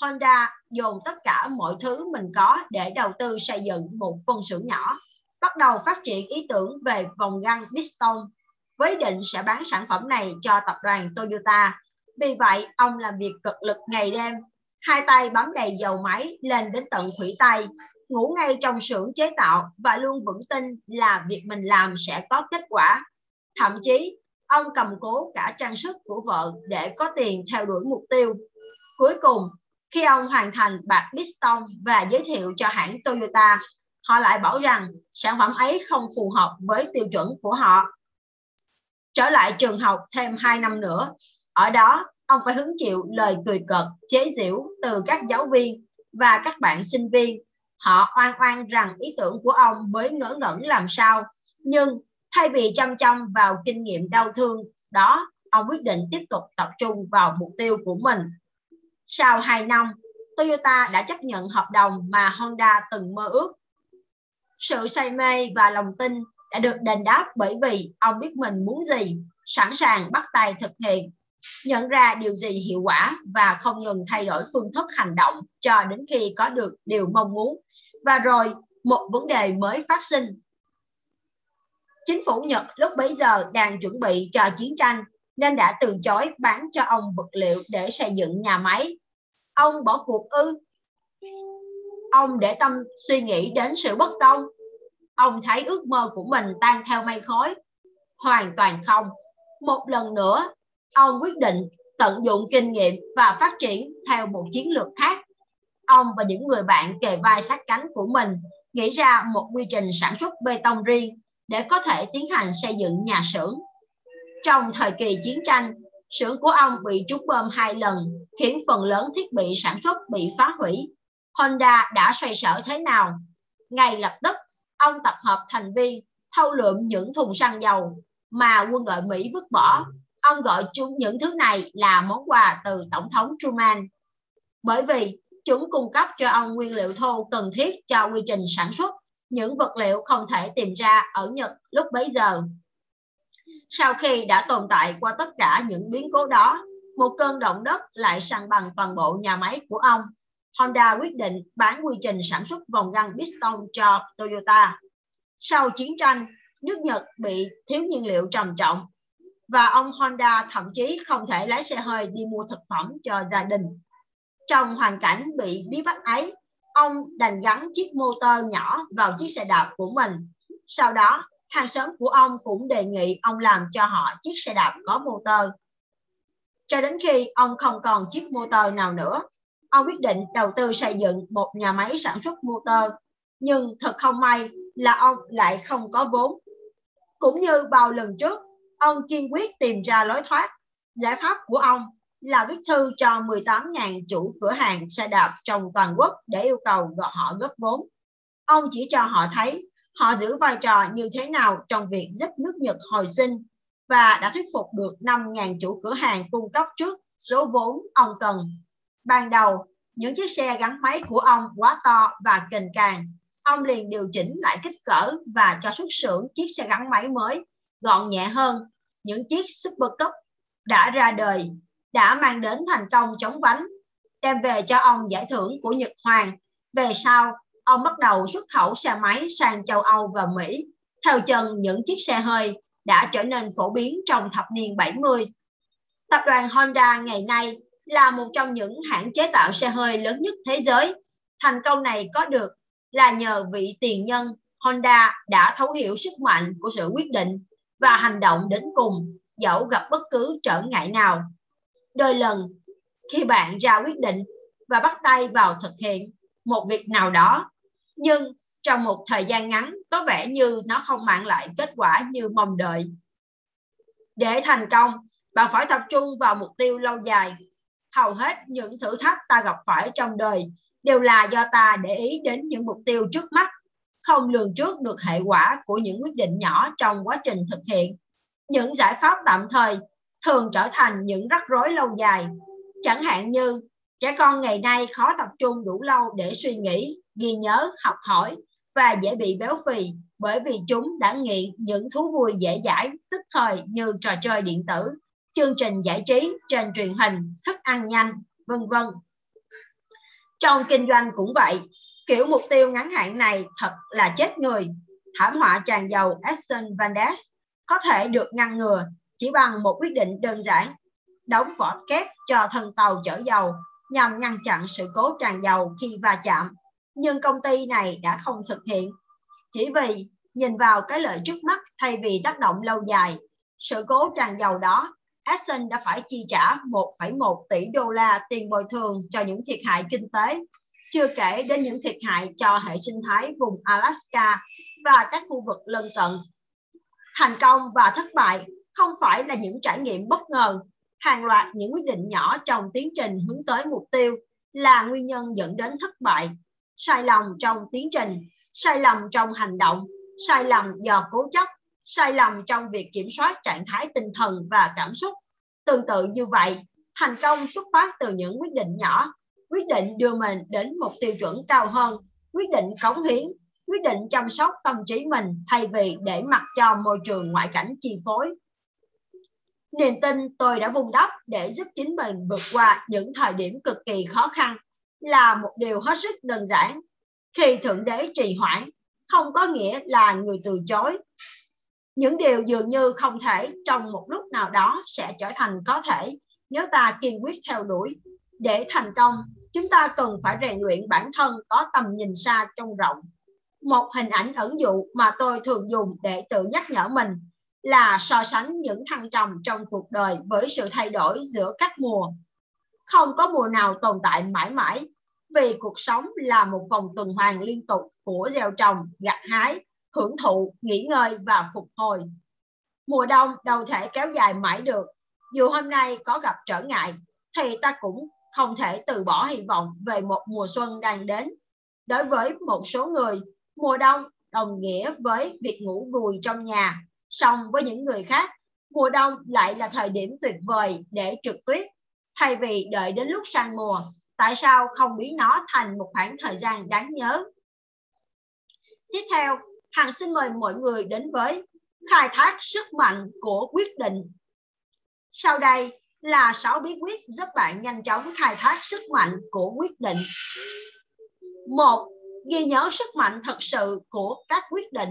Honda dồn tất cả mọi thứ mình có để đầu tư xây dựng một phân xưởng nhỏ, bắt đầu phát triển ý tưởng về vòng găng piston với định sẽ bán sản phẩm này cho tập đoàn Toyota. Vì vậy, ông làm việc cực lực ngày đêm, hai tay bấm đầy dầu máy lên đến tận khủy tay, ngủ ngay trong xưởng chế tạo và luôn vững tin là việc mình làm sẽ có kết quả. Thậm chí, ông cầm cố cả trang sức của vợ để có tiền theo đuổi mục tiêu. Cuối cùng, khi ông hoàn thành bạc Piston và giới thiệu cho hãng Toyota, họ lại bảo rằng sản phẩm ấy không phù hợp với tiêu chuẩn của họ. Trở lại trường học thêm 2 năm nữa, ở đó ông phải hứng chịu lời cười cợt, chế giễu từ các giáo viên và các bạn sinh viên. Họ oan oan rằng ý tưởng của ông mới ngỡ ngẩn làm sao, nhưng thay vì chăm chăm vào kinh nghiệm đau thương đó, ông quyết định tiếp tục tập trung vào mục tiêu của mình sau 2 năm, Toyota đã chấp nhận hợp đồng mà Honda từng mơ ước. Sự say mê và lòng tin đã được đền đáp bởi vì ông biết mình muốn gì, sẵn sàng bắt tay thực hiện, nhận ra điều gì hiệu quả và không ngừng thay đổi phương thức hành động cho đến khi có được điều mong muốn. Và rồi, một vấn đề mới phát sinh. Chính phủ Nhật lúc bấy giờ đang chuẩn bị cho chiến tranh nên đã từ chối bán cho ông vật liệu để xây dựng nhà máy. ông bỏ cuộc ư ông để tâm suy nghĩ đến sự bất công ông thấy ước mơ của mình tan theo mây khói. Hoàn toàn không. Một lần nữa, ông quyết định tận dụng kinh nghiệm và phát triển theo một chiến lược khác. Ông và những người bạn kề vai sát cánh của mình nghĩ ra một quy trình sản xuất bê tông riêng để có thể tiến hành xây dựng nhà xưởng. Trong thời kỳ chiến tranh, xưởng của ông bị trúng bom hai lần, khiến phần lớn thiết bị sản xuất bị phá hủy. Honda đã xoay sở thế nào? Ngay lập tức ông tập hợp thành viên thâu lượm những thùng xăng dầu mà quân đội Mỹ vứt bỏ. Ông gọi chúng những thứ này là món quà từ Tổng thống Truman. Bởi vì chúng cung cấp cho ông nguyên liệu thô cần thiết cho quy trình sản xuất những vật liệu không thể tìm ra ở Nhật lúc bấy giờ. Sau khi đã tồn tại qua tất cả những biến cố đó, một cơn động đất lại săn bằng toàn bộ nhà máy của ông. Honda quyết định bán quy trình sản xuất vòng găng piston cho Toyota. Sau chiến tranh, nước Nhật bị thiếu nhiên liệu trầm trọng và ông Honda thậm chí không thể lái xe hơi đi mua thực phẩm cho gia đình. Trong hoàn cảnh bị bí bách ấy, ông đành gắn chiếc motor nhỏ vào chiếc xe đạp của mình. Sau đó, hàng xóm của ông cũng đề nghị ông làm cho họ chiếc xe đạp có motor. Cho đến khi ông không còn chiếc motor nào nữa, ông quyết định đầu tư xây dựng một nhà máy sản xuất motor. Nhưng thật không may là ông lại không có vốn cũng như bao lần trước, ông kiên quyết tìm ra lối thoát. Giải pháp của ông là viết thư cho 18.000 chủ cửa hàng xe đạp trong toàn quốc để yêu cầu gọi họ góp vốn. Ông chỉ cho họ thấy họ giữ vai trò như thế nào trong việc giúp nước Nhật hồi sinh và đã thuyết phục được 5.000 chủ cửa hàng cung cấp trước số vốn ông cần. Ban đầu, những chiếc xe gắn máy của ông quá to và kềnh càng. Ông liền điều chỉnh lại kích cỡ và cho xuất xưởng chiếc xe gắn máy mới gọn nhẹ hơn. Những chiếc Super Cup đã ra đời đã mang đến thành công chống vánh đem về cho ông giải thưởng của Nhật Hoàng. Về sau ông bắt đầu xuất khẩu xe máy sang châu Âu và Mỹ. Theo chân những chiếc xe hơi đã trở nên phổ biến trong thập niên 70 tập đoàn Honda ngày nay là một trong những hãng chế tạo xe hơi lớn nhất thế giới thành công này có được là nhờ vị tiền nhân Honda đã thấu hiểu sức mạnh của sự quyết định và hành động đến cùng dẫu gặp bất cứ trở ngại nào. Đôi lần khi bạn ra quyết định và bắt tay vào thực hiện một việc nào đó, nhưng trong một thời gian ngắn có vẻ như nó không mang lại kết quả như mong đợi. Để thành công, bạn phải tập trung vào mục tiêu lâu dài. Hầu hết những thử thách ta gặp phải trong đời đều là do ta để ý đến những mục tiêu trước mắt, không lường trước được hệ quả của những quyết định nhỏ trong quá trình thực hiện. Những giải pháp tạm thời thường trở thành những rắc rối lâu dài. Chẳng hạn như trẻ con ngày nay khó tập trung đủ lâu để suy nghĩ, ghi nhớ, học hỏi và dễ bị béo phì bởi vì chúng đã nghiện những thú vui dễ dãi, tức thời như trò chơi điện tử, chương trình giải trí trên truyền hình, thức ăn nhanh, vân vân. Trong kinh doanh cũng vậy, kiểu mục tiêu ngắn hạn này thật là chết người. Thảm họa tràn dầu Edson Vandes có thể được ngăn ngừa chỉ bằng một quyết định đơn giản, đóng vỏ kép cho thân tàu chở dầu nhằm ngăn chặn sự cố tràn dầu khi va chạm. Nhưng công ty này đã không thực hiện, chỉ vì nhìn vào cái lợi trước mắt thay vì tác động lâu dài. Sự cố tràn dầu đó Exxon đã phải chi trả 1,1 tỷ đô la tiền bồi thường cho những thiệt hại kinh tế, chưa kể đến những thiệt hại cho hệ sinh thái vùng Alaska và các khu vực lân cận. Thành công và thất bại không phải là những trải nghiệm bất ngờ, hàng loạt những quyết định nhỏ trong tiến trình hướng tới mục tiêu là nguyên nhân dẫn đến thất bại, sai lầm trong tiến trình, sai lầm trong hành động, sai lầm do cố chấp sai lầm trong việc kiểm soát trạng thái tinh thần và cảm xúc. Tương tự như vậy, thành công xuất phát từ những quyết định nhỏ, quyết định đưa mình đến một tiêu chuẩn cao hơn, quyết định cống hiến, quyết định chăm sóc tâm trí mình thay vì để mặc cho môi trường ngoại cảnh chi phối. Niềm tin tôi đã vun đắp để giúp chính mình vượt qua những thời điểm cực kỳ khó khăn là một điều hết sức đơn giản. Khi Thượng Đế trì hoãn, không có nghĩa là người từ chối, những điều dường như không thể trong một lúc nào đó sẽ trở thành có thể nếu ta kiên quyết theo đuổi để thành công chúng ta cần phải rèn luyện bản thân có tầm nhìn xa trông rộng. Một hình ảnh ẩn dụ mà tôi thường dùng để tự nhắc nhở mình là so sánh những thăng trầm trong cuộc đời với sự thay đổi giữa các mùa. Không có mùa nào tồn tại mãi mãi, vì cuộc sống là một vòng tuần hoàn liên tục của gieo trồng, gặt hái, hưởng thụ, nghỉ ngơi và phục hồi. Mùa đông đâu thể kéo dài mãi được. Dù hôm nay có gặp trở ngại, thì ta cũng không thể từ bỏ hy vọng về một mùa xuân đang đến. Đối với một số người, mùa đông đồng nghĩa với việc ngủ gùi trong nhà, song với những người khác, mùa đông lại là thời điểm tuyệt vời để trượt tuyết. Thay vì đợi đến lúc sang mùa, tại sao không biến nó thành một khoảng thời gian đáng nhớ? Tiếp theo, Hằng xin mời mọi người đến với khai thác sức mạnh của quyết định. Sau đây là 6 bí quyết giúp bạn nhanh chóng khai thác sức mạnh của quyết định. Một, ghi nhớ sức mạnh thật sự của các quyết định.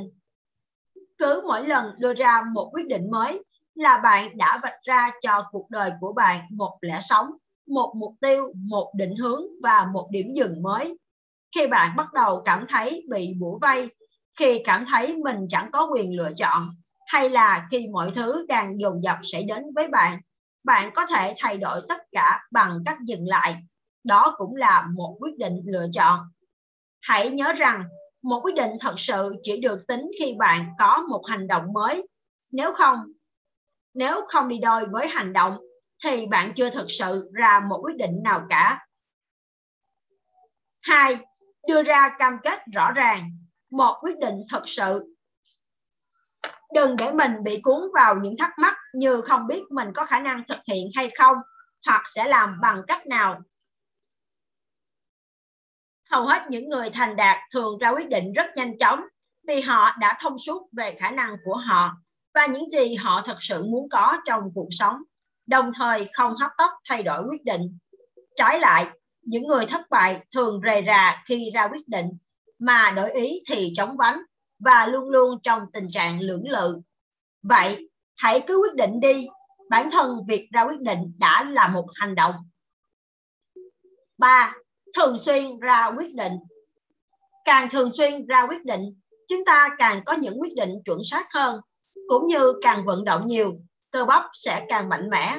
Cứ mỗi lần đưa ra một quyết định mới là bạn đã vạch ra cho cuộc đời của bạn một lẽ sống, một mục tiêu, một định hướng và một điểm dừng mới. Khi bạn bắt đầu cảm thấy bị bủa vây, khi cảm thấy mình chẳng có quyền lựa chọn, hay là khi mọi thứ đang dồn dập xảy đến với bạn bạn có thể thay đổi tất cả bằng cách dừng lại. Đó cũng là một quyết định lựa chọn. Hãy nhớ rằng một quyết định thật sự chỉ được tính khi bạn có một hành động mới. Nếu không nếu không đi đôi với hành động thì bạn chưa thực sự ra một quyết định nào cả. Hai đưa ra cam kết rõ ràng một quyết định thật sự. Đừng để mình bị cuốn vào những thắc mắc như không biết mình có khả năng thực hiện hay không, hoặc sẽ làm bằng cách nào. Hầu hết những người thành đạt thường ra quyết định rất nhanh chóng vì họ đã thông suốt về khả năng của họ và những gì họ thật sự muốn có trong cuộc sống, đồng thời không hấp tấp thay đổi quyết định. Trái lại, những người thất bại thường rề rà khi ra quyết định mà đổi ý thì chóng vánh và luôn luôn trong tình trạng lưỡng lự. Vậy, hãy cứ quyết định đi, bản thân việc ra quyết định đã là một hành động. 3. Thường xuyên ra quyết định. Càng thường xuyên ra quyết định, chúng ta càng có những quyết định chuẩn xác hơn, cũng như càng vận động nhiều, cơ bắp sẽ càng mạnh mẽ.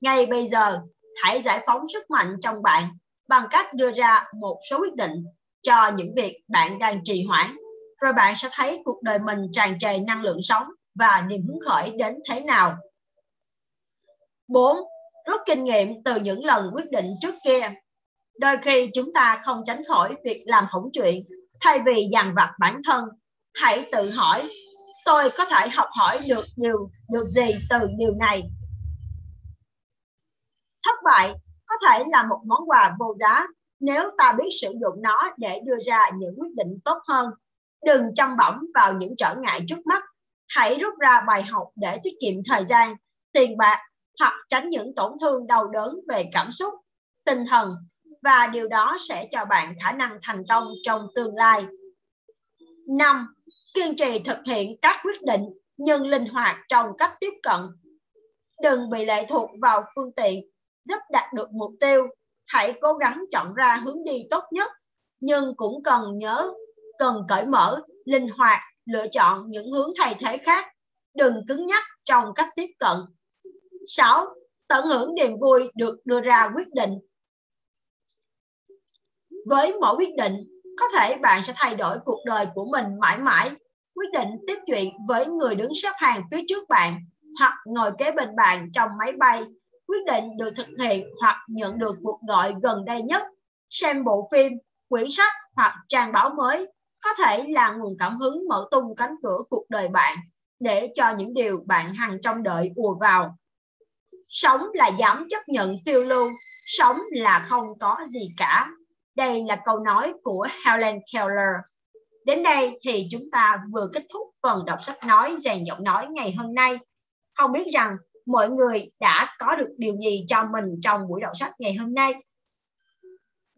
Ngay bây giờ, hãy giải phóng sức mạnh trong bạn bằng cách đưa ra một số quyết định cho những việc bạn đang trì hoãn rồi bạn sẽ thấy cuộc đời mình tràn trề năng lượng sống và niềm hứng khởi đến thế nào. 4. Rút kinh nghiệm từ những lần quyết định trước kia. Đôi khi chúng ta không tránh khỏi việc làm hỏng chuyện thay vì dằn vặt bản thân. Hãy tự hỏi, tôi có thể học hỏi được điều được gì từ điều này? Thất bại có thể là một món quà vô giá nếu ta biết sử dụng nó để đưa ra những quyết định tốt hơn Đừng chăm bỏng vào những trở ngại trước mắt. Hãy rút ra bài học để tiết kiệm thời gian, tiền bạc hoặc tránh những tổn thương đau đớn về cảm xúc, tinh thần và điều đó sẽ cho bạn khả năng thành công trong tương lai. 5. Kiên trì thực hiện các quyết định nhưng linh hoạt trong cách tiếp cận. Đừng bị lệ thuộc vào phương tiện giúp đạt được mục tiêu. Hãy cố gắng chọn ra hướng đi tốt nhất nhưng cũng cần nhớ cần cởi mở, linh hoạt, lựa chọn những hướng thay thế khác. Đừng cứng nhắc trong cách tiếp cận. 6. Tận hưởng niềm vui được đưa ra quyết định. Với mỗi quyết định, có thể bạn sẽ thay đổi cuộc đời của mình mãi mãi. Quyết định tiếp chuyện với người đứng xếp hàng phía trước bạn hoặc ngồi kế bên bạn trong máy bay. Quyết định được thực hiện hoặc nhận được cuộc gọi gần đây nhất. Xem bộ phim, quyển sách hoặc trang báo mới có thể là nguồn cảm hứng mở tung cánh cửa cuộc đời bạn để cho những điều bạn hằng trong đợi ùa vào. Sống là dám chấp nhận phiêu lưu, sống là không có gì cả. Đây là câu nói của Helen Keller. Đến đây thì chúng ta vừa kết thúc phần đọc sách nói rèn giọng nói ngày hôm nay. Không biết rằng mọi người đã có được điều gì cho mình trong buổi đọc sách ngày hôm nay.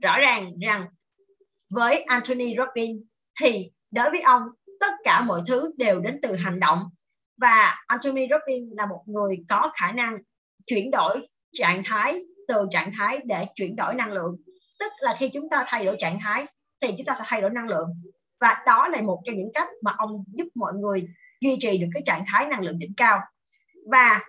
Rõ ràng rằng với Anthony Robbins thì đối với ông, tất cả mọi thứ đều đến từ hành động. Và Anthony Robbins là một người có khả năng chuyển đổi trạng thái, từ trạng thái để chuyển đổi năng lượng. Tức là khi chúng ta thay đổi trạng thái thì chúng ta sẽ thay đổi năng lượng. Và đó là một trong những cách mà ông giúp mọi người duy trì được cái trạng thái năng lượng đỉnh cao. Và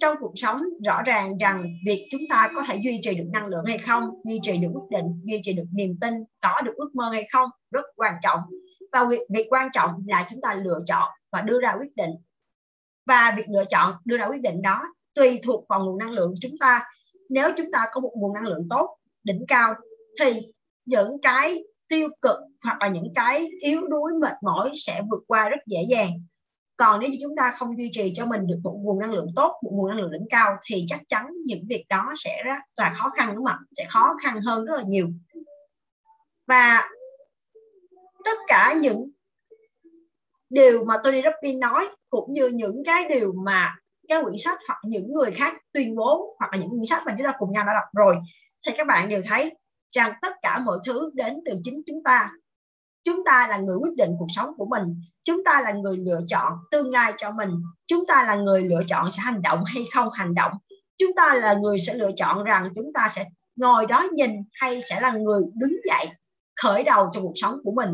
trong cuộc sống rõ ràng rằng việc chúng ta có thể duy trì được năng lượng hay không duy trì được quyết định duy trì được niềm tin có được ước mơ hay không rất quan trọng. Và việc, việc quan trọng là chúng ta lựa chọn và đưa ra quyết định. Và việc lựa chọn đưa ra quyết định đó tùy thuộc vào nguồn năng lượng chúng ta. Nếu chúng ta có một nguồn năng lượng tốt đỉnh cao thì những cái tiêu cực hoặc là những cái yếu đuối mệt mỏi sẽ vượt qua rất dễ dàng còn nếu như chúng ta không duy trì cho mình được một nguồn năng lượng tốt, một nguồn năng lượng đỉnh cao, thì chắc chắn những việc đó sẽ rất là khó khăn, đúng không ạ? Sẽ khó khăn hơn rất là nhiều. Và tất cả những điều mà Tony Robbins nói, cũng như những cái điều mà các quyển sách hoặc những người khác tuyên bố, hoặc là những quyển sách mà chúng ta cùng nhau đã đọc rồi, thì các bạn đều thấy rằng tất cả mọi thứ đến từ chính chúng ta chúng ta là người quyết định cuộc sống của mình. Chúng ta là người lựa chọn tương lai cho mình. Chúng ta là người lựa chọn sẽ hành động hay không hành động. Chúng ta là người sẽ lựa chọn rằng chúng ta sẽ ngồi đó nhìn hay sẽ là người đứng dậy, khởi đầu cho cuộc sống của mình.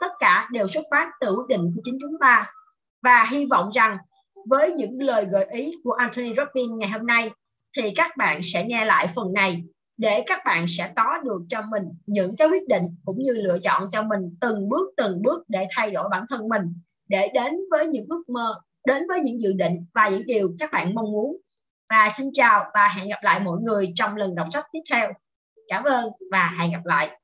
Tất cả đều xuất phát từ quyết định của chính chúng ta. Và hy vọng rằng với những lời gợi ý của Anthony Robbins ngày hôm nay, thì các bạn sẽ nghe lại phần này để các bạn sẽ có được cho mình những cái quyết định cũng như lựa chọn cho mình từng bước từng bước để thay đổi bản thân mình, để đến với những ước mơ, đến với những dự định và những điều các bạn mong muốn. Và xin chào và hẹn gặp lại mọi người trong lần đọc sách tiếp theo. Cảm ơn và hẹn gặp lại.